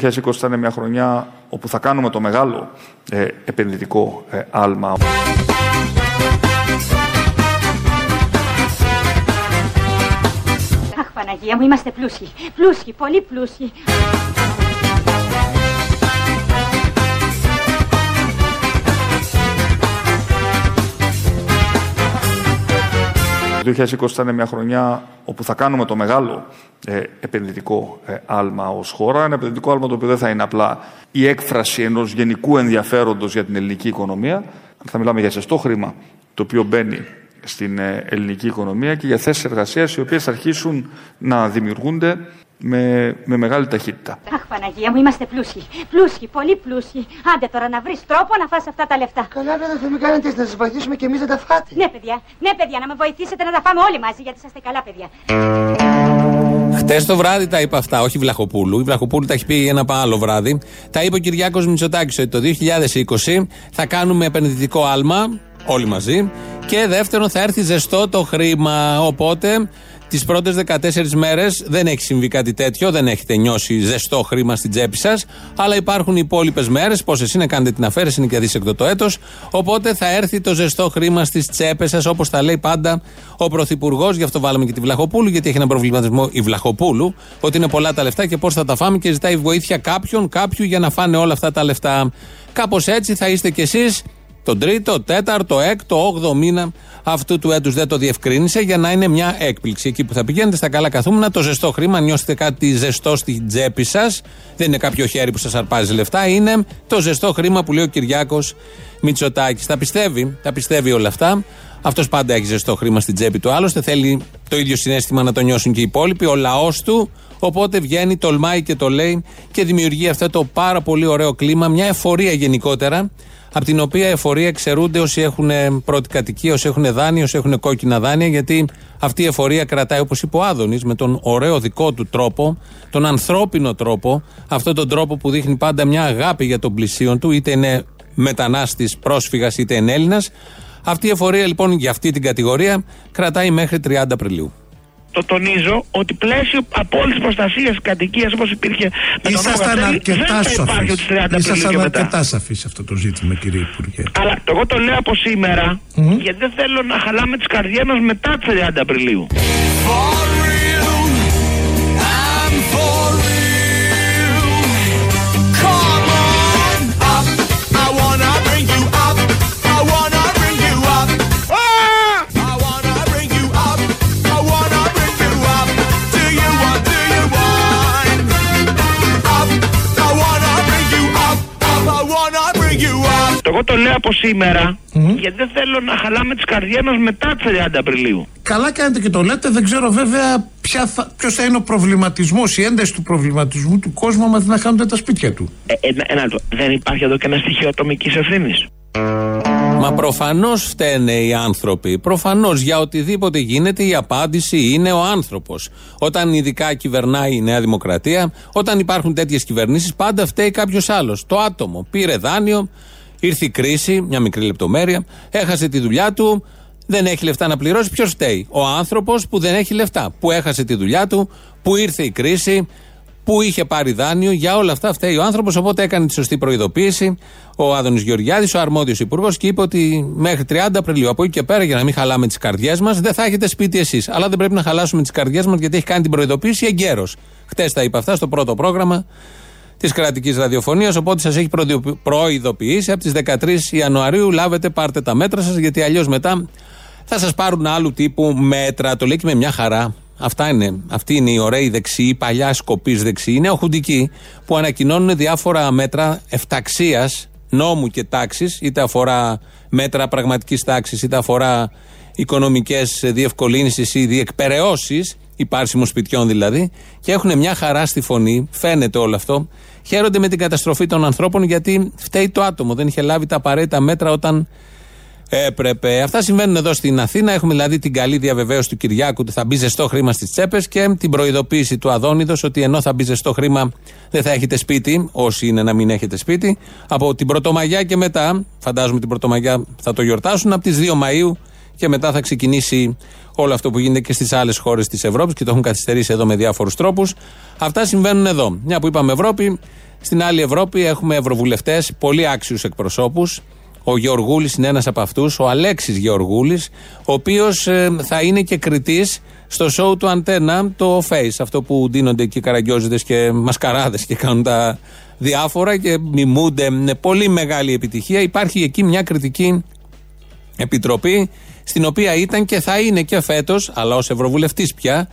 2020 θα είναι μια χρονιά όπου θα κάνουμε το μεγάλο ε, επενδυτικό ε, άλμα. Αχ, Παναγία μου, είμαστε πλούσιοι. Πλούσιοι, πολύ πλούσιοι. Το 2020 θα είναι μια χρονιά όπου θα κάνουμε το μεγάλο ε, επενδυτικό ε, άλμα ως χώρα. Ένα επενδυτικό άλμα το οποίο δεν θα είναι απλά η έκφραση ενός γενικού ενδιαφέροντος για την ελληνική οικονομία. Θα μιλάμε για ζεστό χρήμα το οποίο μπαίνει στην ε, ελληνική οικονομία και για θέσεις εργασίας οι οποίες θα αρχίσουν να δημιουργούνται με, με μεγάλη ταχύτητα. Αχ, Παναγία μου, είμαστε πλούσιοι. Πλούσιοι, πολύ πλούσιοι. Άντε τώρα να βρεις τρόπο να φας αυτά τα λεφτά. Καλά, δεν θα μην κάνετε να σας βοηθήσουμε και εμείς να τα φάτε. Ναι, παιδιά, ναι, παιδιά, να με βοηθήσετε να τα φάμε όλοι μαζί, γιατί είσαστε καλά, παιδιά. Χτες το βράδυ τα είπα αυτά, όχι Βλαχοπούλου. Η Βλαχοπούλου τα έχει πει ένα άλλο βράδυ. Τα είπε ο Κυριάκος Μητσοτάκης ότι το 2020 θα κάνουμε επενδυτικό άλμα, όλοι μαζί. Και δεύτερον, θα έρθει ζεστό το χρήμα. Οπότε τις πρώτες 14 μέρες δεν έχει συμβεί κάτι τέτοιο, δεν έχετε νιώσει ζεστό χρήμα στην τσέπη σας. Αλλά υπάρχουν οι υπόλοιπες μέρες, πόσε είναι, κάνετε την αφαίρεση, είναι και αδίσεκτο το έτος. Οπότε θα έρθει το ζεστό χρήμα στις τσέπες σας, όπως τα λέει πάντα ο Πρωθυπουργός. Γι' αυτό βάλαμε και τη Βλαχοπούλου, γιατί έχει ένα προβληματισμό η Βλαχοπούλου, ότι είναι πολλά τα λεφτά και πώς θα τα φάμε και ζητάει βοήθεια κάποιον, κάποιου για να φάνε όλα αυτά τα λεφτά. Κάπως έτσι θα είστε κι εσείς τον τρίτο, τέταρτο, έκτο, όγδοο μήνα αυτού του έτους δεν το διευκρίνησε για να είναι μια έκπληξη. Εκεί που θα πηγαίνετε στα καλά καθούμενα, το ζεστό χρήμα, νιώσετε κάτι ζεστό στην τσέπη σας. Δεν είναι κάποιο χέρι που σας αρπάζει λεφτά, είναι το ζεστό χρήμα που λέει ο Κυριάκος Μητσοτάκης. Τα πιστεύει, τα πιστεύει όλα αυτά. Αυτός πάντα έχει ζεστό χρήμα στην τσέπη του. Άλλωστε θέλει το ίδιο συνέστημα να το νιώσουν και οι υπόλοιποι. Ο λαός του Οπότε βγαίνει, τολμάει και το λέει και δημιουργεί αυτό το πάρα πολύ ωραίο κλίμα, μια εφορία γενικότερα από την οποία εφορία εξαιρούνται όσοι έχουν πρώτη κατοικία, όσοι έχουν δάνεια, όσοι έχουν κόκκινα δάνεια, γιατί αυτή η εφορία κρατάει, όπως είπε ο Άδωνης, με τον ωραίο δικό του τρόπο, τον ανθρώπινο τρόπο, αυτόν τον τρόπο που δείχνει πάντα μια αγάπη για τον πλησίον του, είτε είναι μετανάστης, πρόσφυγας, είτε είναι Έλληνας. Αυτή η εφορία λοιπόν για αυτή την κατηγορία κρατάει μέχρι 30 Απριλίου το τονίζω ότι πλαίσιο απόλυτη προστασία κατοικίας όπως υπήρχε με τον Ήσασταν αρκετά σαφείς. Ήσασταν αρκετά σαφείς σε αυτό το ζήτημα, κύριε Υπουργέ. Αλλά εγώ το λέω από σήμερα mm-hmm. γιατί δεν θέλω να χαλάμε τις καρδιές μας μετά τις 30 Απριλίου. Εγώ το λέω από σήμερα, γιατί δεν θέλω να χαλάμε τις καρδιές μας μετά τις 30 Απριλίου. Καλά κάνετε και το λέτε, δεν ξέρω βέβαια θα, ποιος θα είναι ο προβληματισμός, η ένταση του προβληματισμού του κόσμου, άμα δεν χάνονται τα σπίτια του. Ε, ένα, ένα, δεν υπάρχει εδώ και ένα στοιχείο ατομικής ευθύνης. Μα προφανώς φταίνε οι άνθρωποι. Προφανώς για οτιδήποτε γίνεται η απάντηση είναι ο άνθρωπος. Όταν ειδικά κυβερνάει η Νέα Δημοκρατία, όταν υπάρχουν τέτοιες κυβερνήσεις, πάντα φταίει κάποιος άλλος. Το άτομο πήρε δάνειο, Ήρθε η κρίση, μια μικρή λεπτομέρεια, έχασε τη δουλειά του, δεν έχει λεφτά να πληρώσει. Ποιος φταίει, Ο άνθρωπος που δεν έχει λεφτά, που έχασε τη δουλειά του, που ήρθε η κρίση, που είχε πάρει δάνειο. Για όλα αυτά φταίει ο άνθρωπος. Οπότε έκανε τη σωστή προειδοποίηση ο Άδωνης Γεωργιάδης, ο αρμόδιος υπουργός, και είπε ότι μέχρι 30 Απριλίου, από εκεί και πέρα, για να μην χαλάμε τις καρδιές μας, δεν θα έχετε σπίτι εσείς. Αλλά δεν πρέπει να χαλάσουμε τις καρδιές μας γιατί έχει κάνει την προειδοποίηση εγκαίρως. Χτες τα είπε αυτά στο πρώτο πρόγραμμα της κρατικής ραδιοφωνίας. Οπότε σας έχει προειδοποιήσει από τις 13 Ιανουαρίου. Λάβετε, πάρτε τα μέτρα σας, γιατί αλλιώς μετά θα σας πάρουν άλλου τύπου μέτρα. Το λέει και με μια χαρά. Αυτά είναι. Αυτοί είναι οι ωραίοι δεξιοί, παλιά σκοπής δεξιοί, νεοχουντικοί, που ανακοινώνουν διάφορα μέτρα εφταξίας νόμου και τάξης, είτε αφορά μέτρα πραγματικής τάξης, είτε αφορά οικονομικές διευκολύνσεις ή διεκπαιρεώσεις, υπάρσιμων σπιτιών δηλαδή, και έχουν μια χαρά στη φωνή. Φαίνεται όλο αυτό. Χαίρονται με την καταστροφή των ανθρώπων γιατί φταίει το άτομο. Δεν είχε λάβει τα απαραίτητα μέτρα όταν έπρεπε. Αυτά συμβαίνουν εδώ στην Αθήνα. Έχουμε δηλαδή την καλή διαβεβαίωση του Κυριάκου ότι θα μπει ζεστό χρήμα στις τσέπες και την προειδοποίηση του Αδόνιδος ότι ενώ θα μπει ζεστό χρήμα δεν θα έχετε σπίτι, όσοι είναι να μην έχετε σπίτι. Από την Πρωτομαγιά και μετά, φαντάζομαι την Πρωτομαγιά θα το γιορτάσουν, από τις 2 Μαου και μετά θα ξεκινήσει όλο αυτό που γίνεται και στις άλλες χώρες της Ευρώπης και το έχουν καθυστερήσει εδώ με διάφορους τρόπους. Αυτά συμβαίνουν εδώ. Μια που είπαμε Ευρώπη, στην άλλη Ευρώπη έχουμε ευρωβουλευτές, πολύ άξιους εκπροσώπους. Ο Γεωργούλης είναι ένας από αυτούς, ο Αλέξης Γεωργούλης, ο οποίος ε, θα είναι και κριτής στο show του Αντένα, το Face. Αυτό που δίνονται εκεί καραγκιόζητες και μασκαράδες και κάνουν τα διάφορα και μιμούνται με πολύ μεγάλη επιτυχία. Υπάρχει εκεί μια κριτική επιτροπή, στην οποία ήταν και θα είναι και φέτος, αλλά ως Ευρωβουλευτής πια,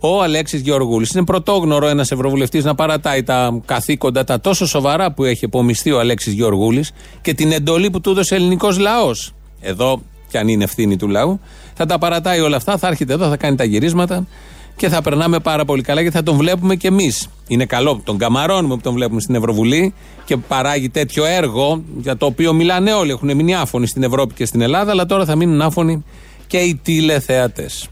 ο Αλέξης Γεωργούλης. Είναι πρωτόγνωρο ένας Ευρωβουλευτής να παρατάει τα καθήκοντα, τα τόσο σοβαρά που έχει επομιστεί ο Αλέξης Γεωργούλης και την εντολή που του έδωσε ο ελληνικός λαός. Εδώ, κι αν είναι ευθύνη του λαού, θα τα παρατάει όλα αυτά, θα έρχεται εδώ, θα κάνει τα γυρίσματα και θα περνάμε πάρα πολύ καλά γιατί θα τον βλέπουμε κι εμείς. Είναι καλό, τον καμαρώνουμε που τον βλέπουμε στην Ευρωβουλή και παράγει τέτοιο έργο για το οποίο μιλάνε όλοι. Έχουν μείνει άφωνοι στην Ευρώπη και στην Ελλάδα, αλλά τώρα θα μείνουν άφωνοι και οι τηλεθεατές.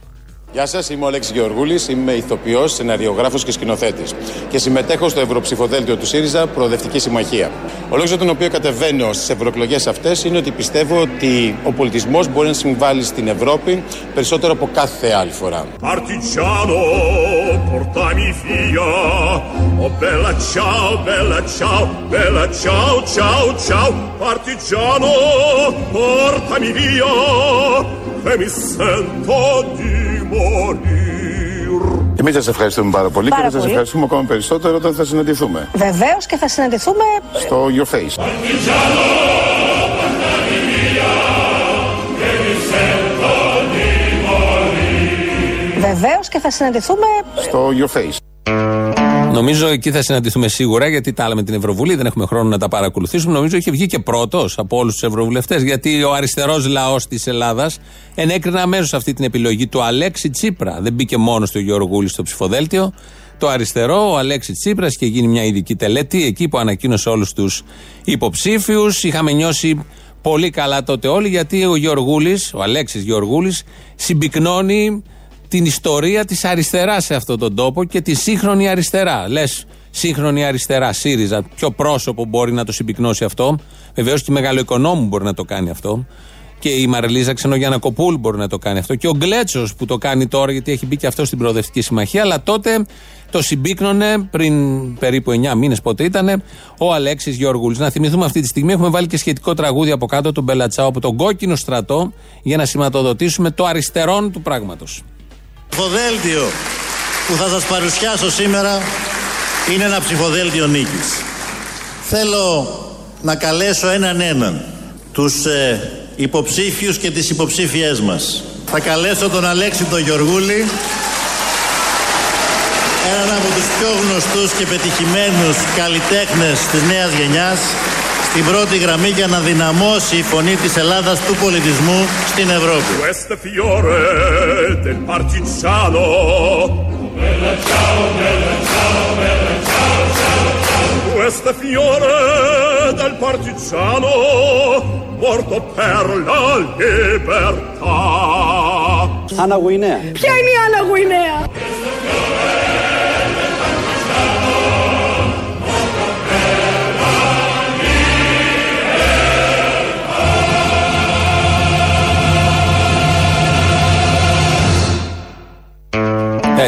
Γεια σας, είμαι ο Αλέξης Γεωργούλης, είμαι ηθοποιός, σεναριογράφος και σκηνοθέτης. Και συμμετέχω στο Ευρωψηφοδέλτιο του ΣΥΡΙΖΑ Προοδευτική Συμμαχία. Ο λόγος για τον οποίο κατεβαίνω στις ευρωεκλογές αυτές είναι ότι πιστεύω ότι ο πολιτισμός μπορεί να συμβάλλει στην Ευρώπη περισσότερο από κάθε άλλη φορά. Partigiano, portami via. Oh bella ciao, bella ciao, bella ciao, ciao, ciao. Partigiano, portami via. E mi sento di morir. Εμείς σας ευχαριστούμε πάρα πολύ Πάρα και θα σας πολύ. ευχαριστούμε ακόμα περισσότερο όταν θα συναντηθούμε. Βεβαίως και θα συναντηθούμε. Στο Your Face. Βεβαίως και θα συναντηθούμε. Στο Your Face. Νομίζω εκεί θα συναντηθούμε σίγουρα, γιατί τα άλλα με την Ευρωβουλή δεν έχουμε χρόνο να τα παρακολουθήσουμε. Νομίζω είχε βγει και πρώτος από όλους τους Ευρωβουλευτές, γιατί ο αριστερός λαός της Ελλάδας ενέκρινε αμέσως αυτή την επιλογή του Αλέξη Τσίπρα. Δεν μπήκε μόνος στο Γεωργούλη στο ψηφοδέλτιο. Το αριστερό, ο Αλέξη Τσίπρας, και γίνει μια ειδική τελέτη εκεί που ανακοίνωσε όλους τους υποψήφιους. Είχαμε νιώσει πολύ καλά τότε όλοι, γιατί ο Γεωργούλη, ο Αλέξης Γεωργούλη, συμπυκνώνει την ιστορία της αριστεράς σε αυτόν τον τόπο και τη σύγχρονη αριστερά. Λες, σύγχρονη αριστερά, ΣΥΡΙΖΑ. Ποιο πρόσωπο μπορεί να το συμπυκνώσει αυτό; Βεβαίως και η μεγαλοοικονόμου μπορεί να το κάνει αυτό. Και η Μαριλίζα Ξενογιανακοπούλ μπορεί να το κάνει αυτό. Και ο Γκλέτσος που το κάνει τώρα, γιατί έχει μπει και αυτό στην Προοδευτική Συμμαχία. Αλλά τότε το συμπίκνωνε πριν περίπου 9 μήνες, πότε ήταν, ο Αλέξης Γεωργούλη. Να θυμηθούμε αυτή τη στιγμή έχουμε βάλει και σχετικό τραγούδι από κάτω, τον Μπελατσάο, από τον κόκκινο στρατό, για να σηματοδοτήσουμε το αριστερόν του πράγματος. Ψηφοδέλτιο που θα σας παρουσιάσω σήμερα είναι ένα ψηφοδέλτιο νίκης. Θέλω να καλέσω έναν έναν τους ε, υποψήφιους και τις υποψήφιές μας. Θα καλέσω τον Αλέξη τον Γιωργούλη, έναν από τους πιο γνωστούς και πετυχημένους καλλιτέχνες της νέας γενιάς, στην πρώτη γραμμή για να δυναμώσει η φωνή της Ελλάδας του πολιτισμού στην Ευρώπη. Questo fiore del partigiano. Bella ciao, bella ciao, bella ciao, ciao, ciao. Questo fiore del partigiano morto per la libertà. Άννα Γουινέα. Ποια είναι η Άννα Γουινέα.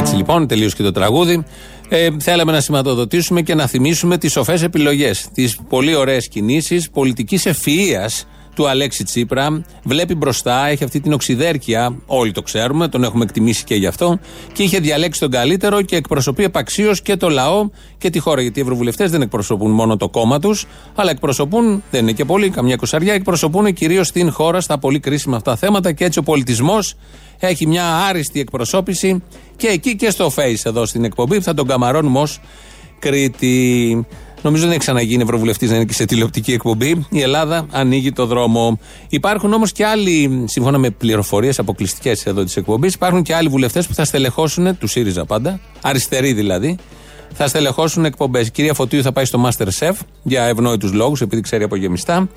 Έτσι λοιπόν, τελείωσε και το τραγούδι. Ε, θέλαμε να σηματοδοτήσουμε και να θυμίσουμε τις σοφές επιλογές, τις πολύ ωραίες κινήσεις πολιτικής ευφυα του Αλέξη Τσίπρα. Βλέπει μπροστά, έχει αυτή την οξυδέρκεια, όλοι το ξέρουμε, τον έχουμε εκτιμήσει και γι' αυτό. Και είχε διαλέξει τον καλύτερο και εκπροσωπεί επαξίως και το λαό και τη χώρα. Γιατί οι ευρωβουλευτές δεν εκπροσωπούν μόνο το κόμμα τους, αλλά εκπροσωπούν, δεν είναι και πολλοί, καμιά κοσαριά, εκπροσωπούν κυρίως την χώρα στα πολύ κρίσιμα αυτά θέματα και έτσι ο πολιτισμός έχει μια άριστη εκπροσώπηση και εκεί και στο Face εδώ στην εκπομπή που θα τον καμαρώνουμε ως Κρήτη. Νομίζω δεν έχει ξαναγίνει ευρωβουλευτής να είναι και σε τηλεοπτική εκπομπή. Η Ελλάδα ανοίγει το δρόμο. Υπάρχουν όμως και άλλοι, σύμφωνα με πληροφορίες αποκλειστικές εδώ της εκπομπής, υπάρχουν και άλλοι βουλευτές που θα στελεχώσουν, του ΣΥΡΙΖΑ πάντα, αριστεροί δηλαδή, θα στελεχώσουν εκπομπές. Η κυρία Φωτίου θα πάει στο Masterchef για ευνόητους λόγους, επειδή ξέρει από γεμιστά.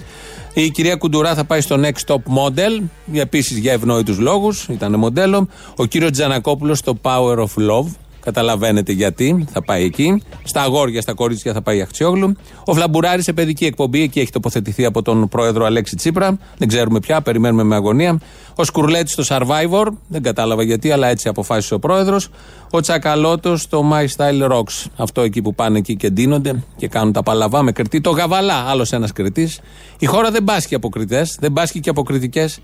Η κυρία Κουντουρά θα πάει στο Next Top Model, επίσης για ευνόητους λόγους, ήταν μοντέλο. Ο κύριος Τζανακόπουλος στο Power of Love, Καταλαβαίνετε γιατί θα πάει εκεί. Στα αγόρια, στα κορίτσια θα πάει Αχτσιόγλου. Ο Φλαμπουράρη σε παιδική εκπομπή, εκεί έχει τοποθετηθεί από τον πρόεδρο Αλέξη Τσίπρα. Δεν ξέρουμε πια, περιμένουμε με αγωνία. Ο Σκουρλέτης στο Survivor, δεν κατάλαβα γιατί, αλλά έτσι αποφάσισε ο πρόεδρος. Ο Τσακαλώτος στο My Style Rocks. Αυτό εκεί που πάνε εκεί και ντύνονται και κάνουν τα παλαβά με κριτή. Το Γαβαλά, άλλος ένας κριτής. Η χώρα δεν πάσχει από κριτές, δεν πάσχει και από κριτικές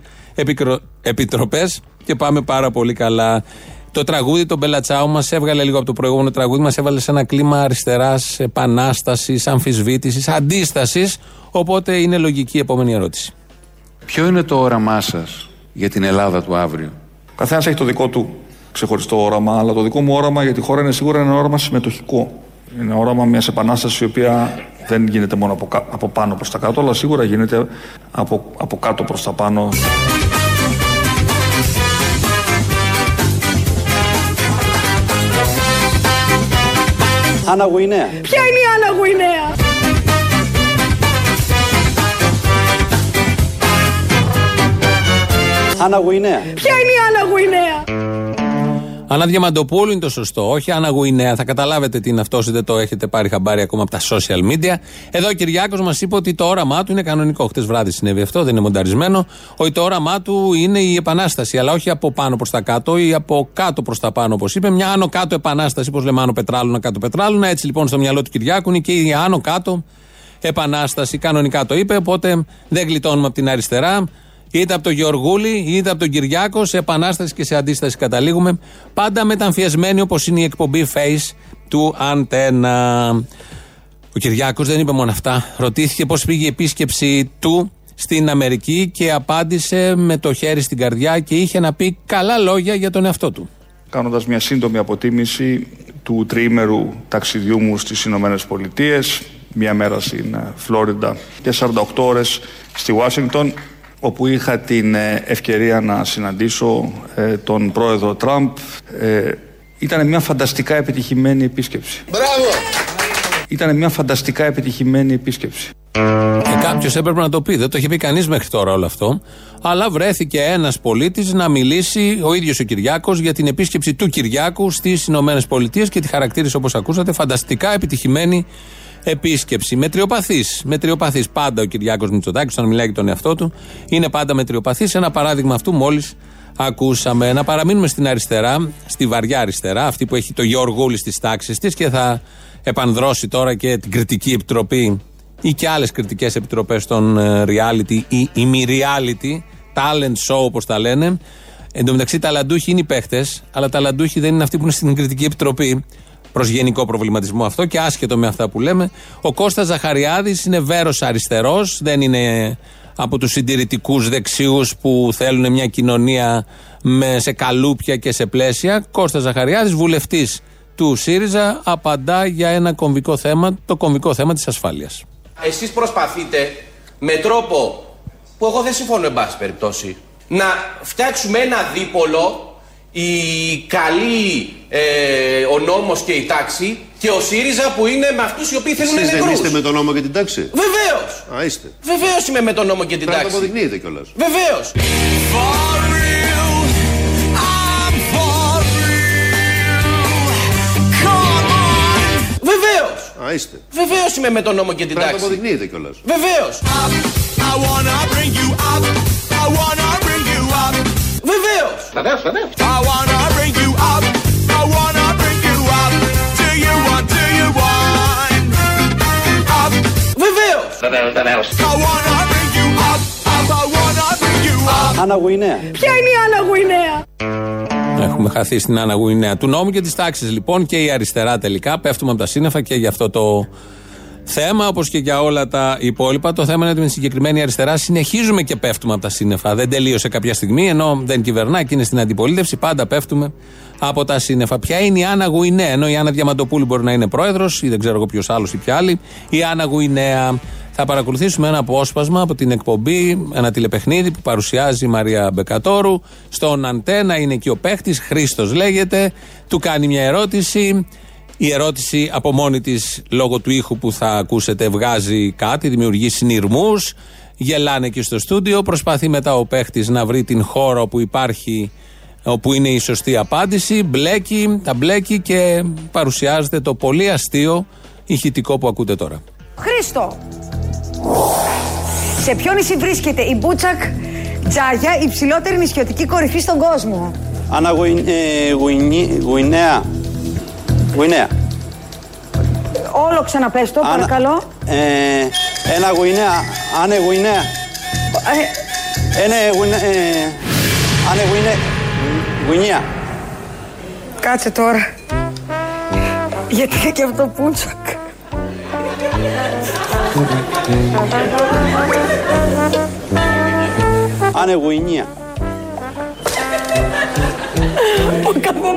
επιτροπές και πάμε πάρα πολύ καλά. Το τραγούδι, τον Μπελατσάου, μας έβγαλε λίγο από το προηγούμενο τραγούδι, μας έβαλε σε ένα κλίμα αριστεράς, επανάστασης, αμφισβήτησης, αντίστασης. Οπότε είναι λογική η επόμενη ερώτηση. Ποιο είναι το όραμά σας για την Ελλάδα του αύριο, Ο καθένας έχει το δικό του ξεχωριστό όραμα, αλλά το δικό μου όραμα για τη χώρα είναι σίγουρα ένα όραμα συμμετοχικό. Είναι όραμα μιας επανάστασης η οποία δεν γίνεται μόνο από, κα- από πάνω προς τα κάτω, αλλά σίγουρα γίνεται από, από κάτω προς τα πάνω. Άννα Γουινέα. Ποια είναι η Άννα Γουινέα. Άννα Γουινέα. Ποια είναι η Άννα Γουινέα. Ανά Διαμαντοπούλου είναι το σωστό. Όχι Άννα Γουινέα. Θα καταλάβετε τι είναι αυτό, ή δεν το έχετε πάρει χαμπάρι ακόμα από τα social media. Εδώ ο Κυριάκος μας είπε ότι το όραμά του είναι κανονικό. Χτες βράδυ συνέβη αυτό, δεν είναι μονταρισμένο. Ότι το όραμά του είναι η επανάσταση, αλλά όχι από πάνω προς τα κάτω ή από κάτω προς τα πάνω, όπως είπε. Μια άνω κάτω επανάσταση, όπως λέμε άνω πετράλουνα, κάτω πετράλουνα. Έτσι λοιπόν στο μυαλό του Κυριάκου είναι και η άνω κάτω επανάσταση. Κανονικά το είπε, οπότε δεν γλιτώνουμε από την αριστερά. Είτε από τον Γεωργούλη, είτε από τον Κυριάκο, σε επανάσταση και σε αντίσταση καταλήγουμε. Πάντα μεταμφιεσμένοι όπως είναι η εκπομπή Face του Αντένα. Ο Κυριάκος δεν είπε μόνο αυτά. Ρωτήθηκε πώς πήγε η επίσκεψη του στην Αμερική και απάντησε με το χέρι στην καρδιά και είχε να πει καλά λόγια για τον εαυτό του. κάνοντας μια σύντομη αποτίμηση του τριήμερου ταξιδιού μου στις Ηνωμένες Πολιτείες, μια μέρα στην ε, Φλόριντα και 48 ώρες στη Ουάσιγκτον, όπου είχα την ε, ευκαιρία να συναντήσω ε, τον πρόεδρο Τραμπ. Ε, ήταν μια φανταστικά επιτυχημένη επίσκεψη. Μπράβο! Ήταν μια φανταστικά επιτυχημένη επίσκεψη. Και κάποιος έπρεπε να το πει. Δεν το είχε πει κανείς μέχρι τώρα όλο αυτό. Αλλά βρέθηκε ένας πολίτης να μιλήσει, ο ίδιος ο Κυριάκος, για την επίσκεψη του Κυριάκου στις Ηνωμένες Πολιτείες και τη χαρακτήρισε όπως ακούσατε φανταστικά επιτυχημένη επίσκεψη. Μετριοπαθής. Μετριοπαθής. Πάντα ο Κυριάκος Μητσοτάκης, όταν μιλάει για τον εαυτό του, είναι πάντα μετριοπαθής. Ένα παράδειγμα αυτού μόλις ακούσαμε. Να παραμείνουμε στην αριστερά, στη βαριά αριστερά, αυτή που έχει το Γεωργούλη στις τάξεις της και θα επανδρώσει τώρα και την κριτική επιτροπή ή και άλλες κριτικές επιτροπές των ε, reality ή ημι-reality, talent show όπως τα λένε. Εν τω μεταξύ, ταλαντούχοι είναι οι παίχτες, αλλά ταλαντούχοι δεν είναι αυτοί που είναι στην κριτική επιτροπή. Προς γενικό προβληματισμό αυτό και άσχετο με αυτά που λέμε. Ο Κώστας Ζαχαριάδης είναι βέρος αριστερός, δεν είναι από τους συντηρητικούς δεξιούς που θέλουν μια κοινωνία με, σε καλούπια και σε πλαίσια. Κώστας Ζαχαριάδης, βουλευτής του ΣΥΡΙΖΑ, απαντά για ένα κομβικό θέμα, το κομβικό θέμα της ασφάλειας. Εσείς προσπαθείτε με τρόπο που εγώ δεν συμφωνώ εν πάση περιπτώσει να φτιάξουμε ένα δίπολο η καλή ε, ο νόμος και η τάξη και ο ΣΥΡΙΖΑ που είναι με αυτούς οι οποίοι θέλουν Εσείς δεν νεκρούς. είστε με τον νόμο και την τάξη; Βεβαίως. Α, είστε. Βεβαίως είμαι με τον νόμο και την Πρέπει να το τάξη. αποδεικνύετε κιόλας. Βεβαίως. Βεβαίως. Α, είστε. Βεβαίως είμαι με τον νόμο και την Πρέπει να το τάξη. αποδεικνύετε κιόλας. Βεβαίως. Βεβαίως. Βεβαίως, βεβαίως. Βεβαίως. Βεβαίως, βεβαίως. Άννα Γουινέα. Ποια είναι η Άννα Γουινέα; Έχουμε χαθεί στην Άννα Γουινέα του νόμου και της τάξης λοιπόν και η αριστερά τελικά. Πέφτουμε από τα σύννεφα και για αυτό το θέμα, όπως και για όλα τα υπόλοιπα. Το θέμα είναι ότι με τη συγκεκριμένη αριστερά συνεχίζουμε και πέφτουμε από τα σύννεφα. Δεν τελείωσε κάποια στιγμή, ενώ δεν κυβερνάει και είναι στην αντιπολίτευση. Πάντα πέφτουμε από τα σύννεφα. Ποια είναι η Άννα Γουινέα, ενώ η Άννα Διαμαντοπούλου μπορεί να είναι πρόεδρος ή δεν ξέρω εγώ ποιος άλλος ή ποια άλλη. Η Άννα Γουινέα. Θα παρακολουθήσουμε ένα απόσπασμα από την εκπομπή, ένα τηλεπαιχνίδι που παρουσιάζει η Μαρία Μπεκατόρου. Στον Αντένα είναι εκεί ο παίχτης, Χρήστος λέγεται. Του κάνει μια ερώτηση. Η ερώτηση από μόνη της, λόγω του ήχου που θα ακούσετε, βγάζει κάτι, δημιουργεί συνειρμούς. Γελάνε εκεί στο στούντιο. Προσπαθεί μετά ο παίχτης να βρει την χώρα όπου υπάρχει όπου είναι η σωστή απάντηση, μπλέκει, τα μπλέκει και παρουσιάζεται το πολύ αστείο ηχητικό που ακούτε τώρα. Χρήστο, σε ποιο νησί βρίσκεται η Μπούτσακ Τζάγια, η ψηλότερη νησιωτική κορυφή στον κόσμο; Άννα Γουι- ε, Γουινί- Γουινέα. Γουινέα. Όλο ξαναπες το, Άννα- παρακαλώ. Ε, ένα Γουινέα. Άνε Γουινέα. Ε, Ένα Γουινέα. ε, Άνε Γουινέα. Γουινέα. κάτσε τώρα. Γιατί είναι και αυτό Μπούτσακ. Άνε Γουινία.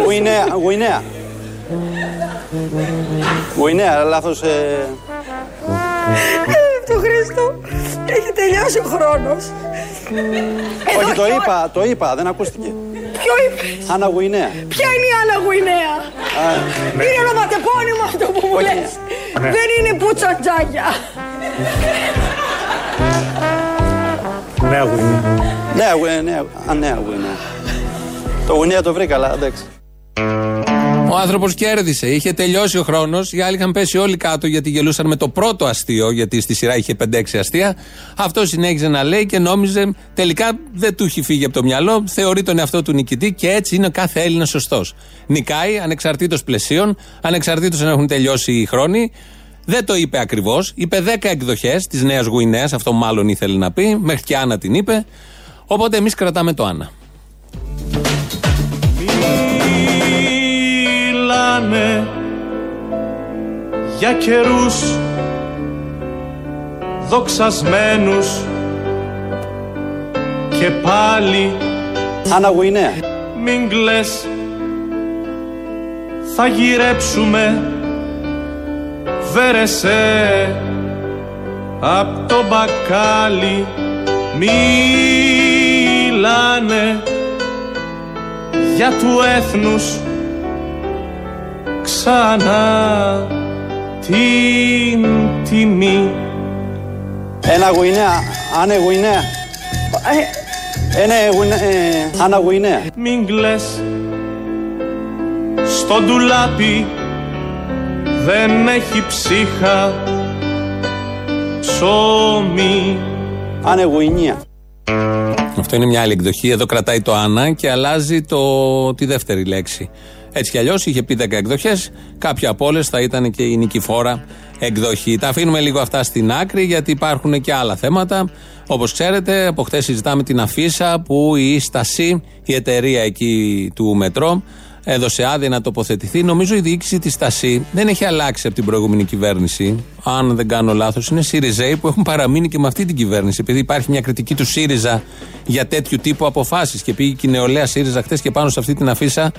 Γουινέα. Γουινέα. Γουινέα, λάθος. ε, Το Χρήστο, έχει τελειώσει ο χρόνος. Όχι, το είπα, το είπα, δεν ακούστηκε. Ποιο είπες, Άννα Γουινέα. ποια είναι η άλλα Γουινέα. Είναι ονοματεπώνυμο αυτό που μου λες. Δεν είναι Μπούτσακ Τζάγια. Νέα Γουινέα. Νέα Γουινέα, νέα, α, νέα Γουινέα. Το Γουινέα το βρήκα, αλλά εντάξει. Ο άνθρωπος κέρδισε. Είχε τελειώσει ο χρόνος. Οι άλλοι είχαν πέσει όλοι κάτω γιατί γελούσαν με το πρώτο αστείο, γιατί στη σειρά είχε 5-6 αστεία. Αυτό συνέχιζε να λέει και νόμιζε τελικά δεν του έχει φύγει από το μυαλό. Θεωρεί τον εαυτό του νικητή και έτσι είναι ο κάθε Έλληνας σωστός. Νικάει ανεξαρτήτως πλαισίων, ανεξαρτήτως αν έχουν τελειώσει οι χρόνοι. Δεν το είπε ακριβώς. Είπε 10 εκδοχές της Νέας Γουινέας, αυτό μάλλον ήθελε να πει. Μέχρι και Άννα την είπε. Οπότε εμείς κρατάμε το Άννα. Μιλάνε για καιρούς δοξασμένους και πάλι Άννα Γουινέα. μην κλαις θα γυρέψουμε βέρεσέ απ' το μπακάλι μιλάνε για του έθνους ξανά την τιμή Ένα Γουινέα. Άνε Γουινέα. Ένα Γουινέα. ε, Άννα Γουινέα. Μην κλαις στο ντουλάπι δεν έχει ψύχα ψωμί Άνε Γουινία. Αυτό είναι μια άλλη εκδοχή. Εδώ κρατάει το Άννα και αλλάζει το, τη δεύτερη λέξη. Έτσι κι αλλιώς είχε πει 10 εκδοχές. Κάποια από όλες θα ήταν και η νικηφόρα εκδοχή. Τα αφήνουμε λίγο αυτά στην άκρη γιατί υπάρχουν και άλλα θέματα. Όπως ξέρετε, από χθες συζητάμε την αφίσα που η Στασί, η εταιρεία εκεί του Μετρό, έδωσε άδεια να τοποθετηθεί. Νομίζω η διοίκηση της Στασί δεν έχει αλλάξει από την προηγούμενη κυβέρνηση. Αν δεν κάνω λάθος, είναι ΣΥΡΙΖΑΙ που έχουν παραμείνει και με αυτή την κυβέρνηση. Επειδή υπάρχει μια κριτική του ΣΥΡΙΖΑ για τέτοιου τύπου αποφάσεις και πήγε και η νεολαία ΣΥΡΙΖΑ χθες και πάνω σε αυτή την αφίσα,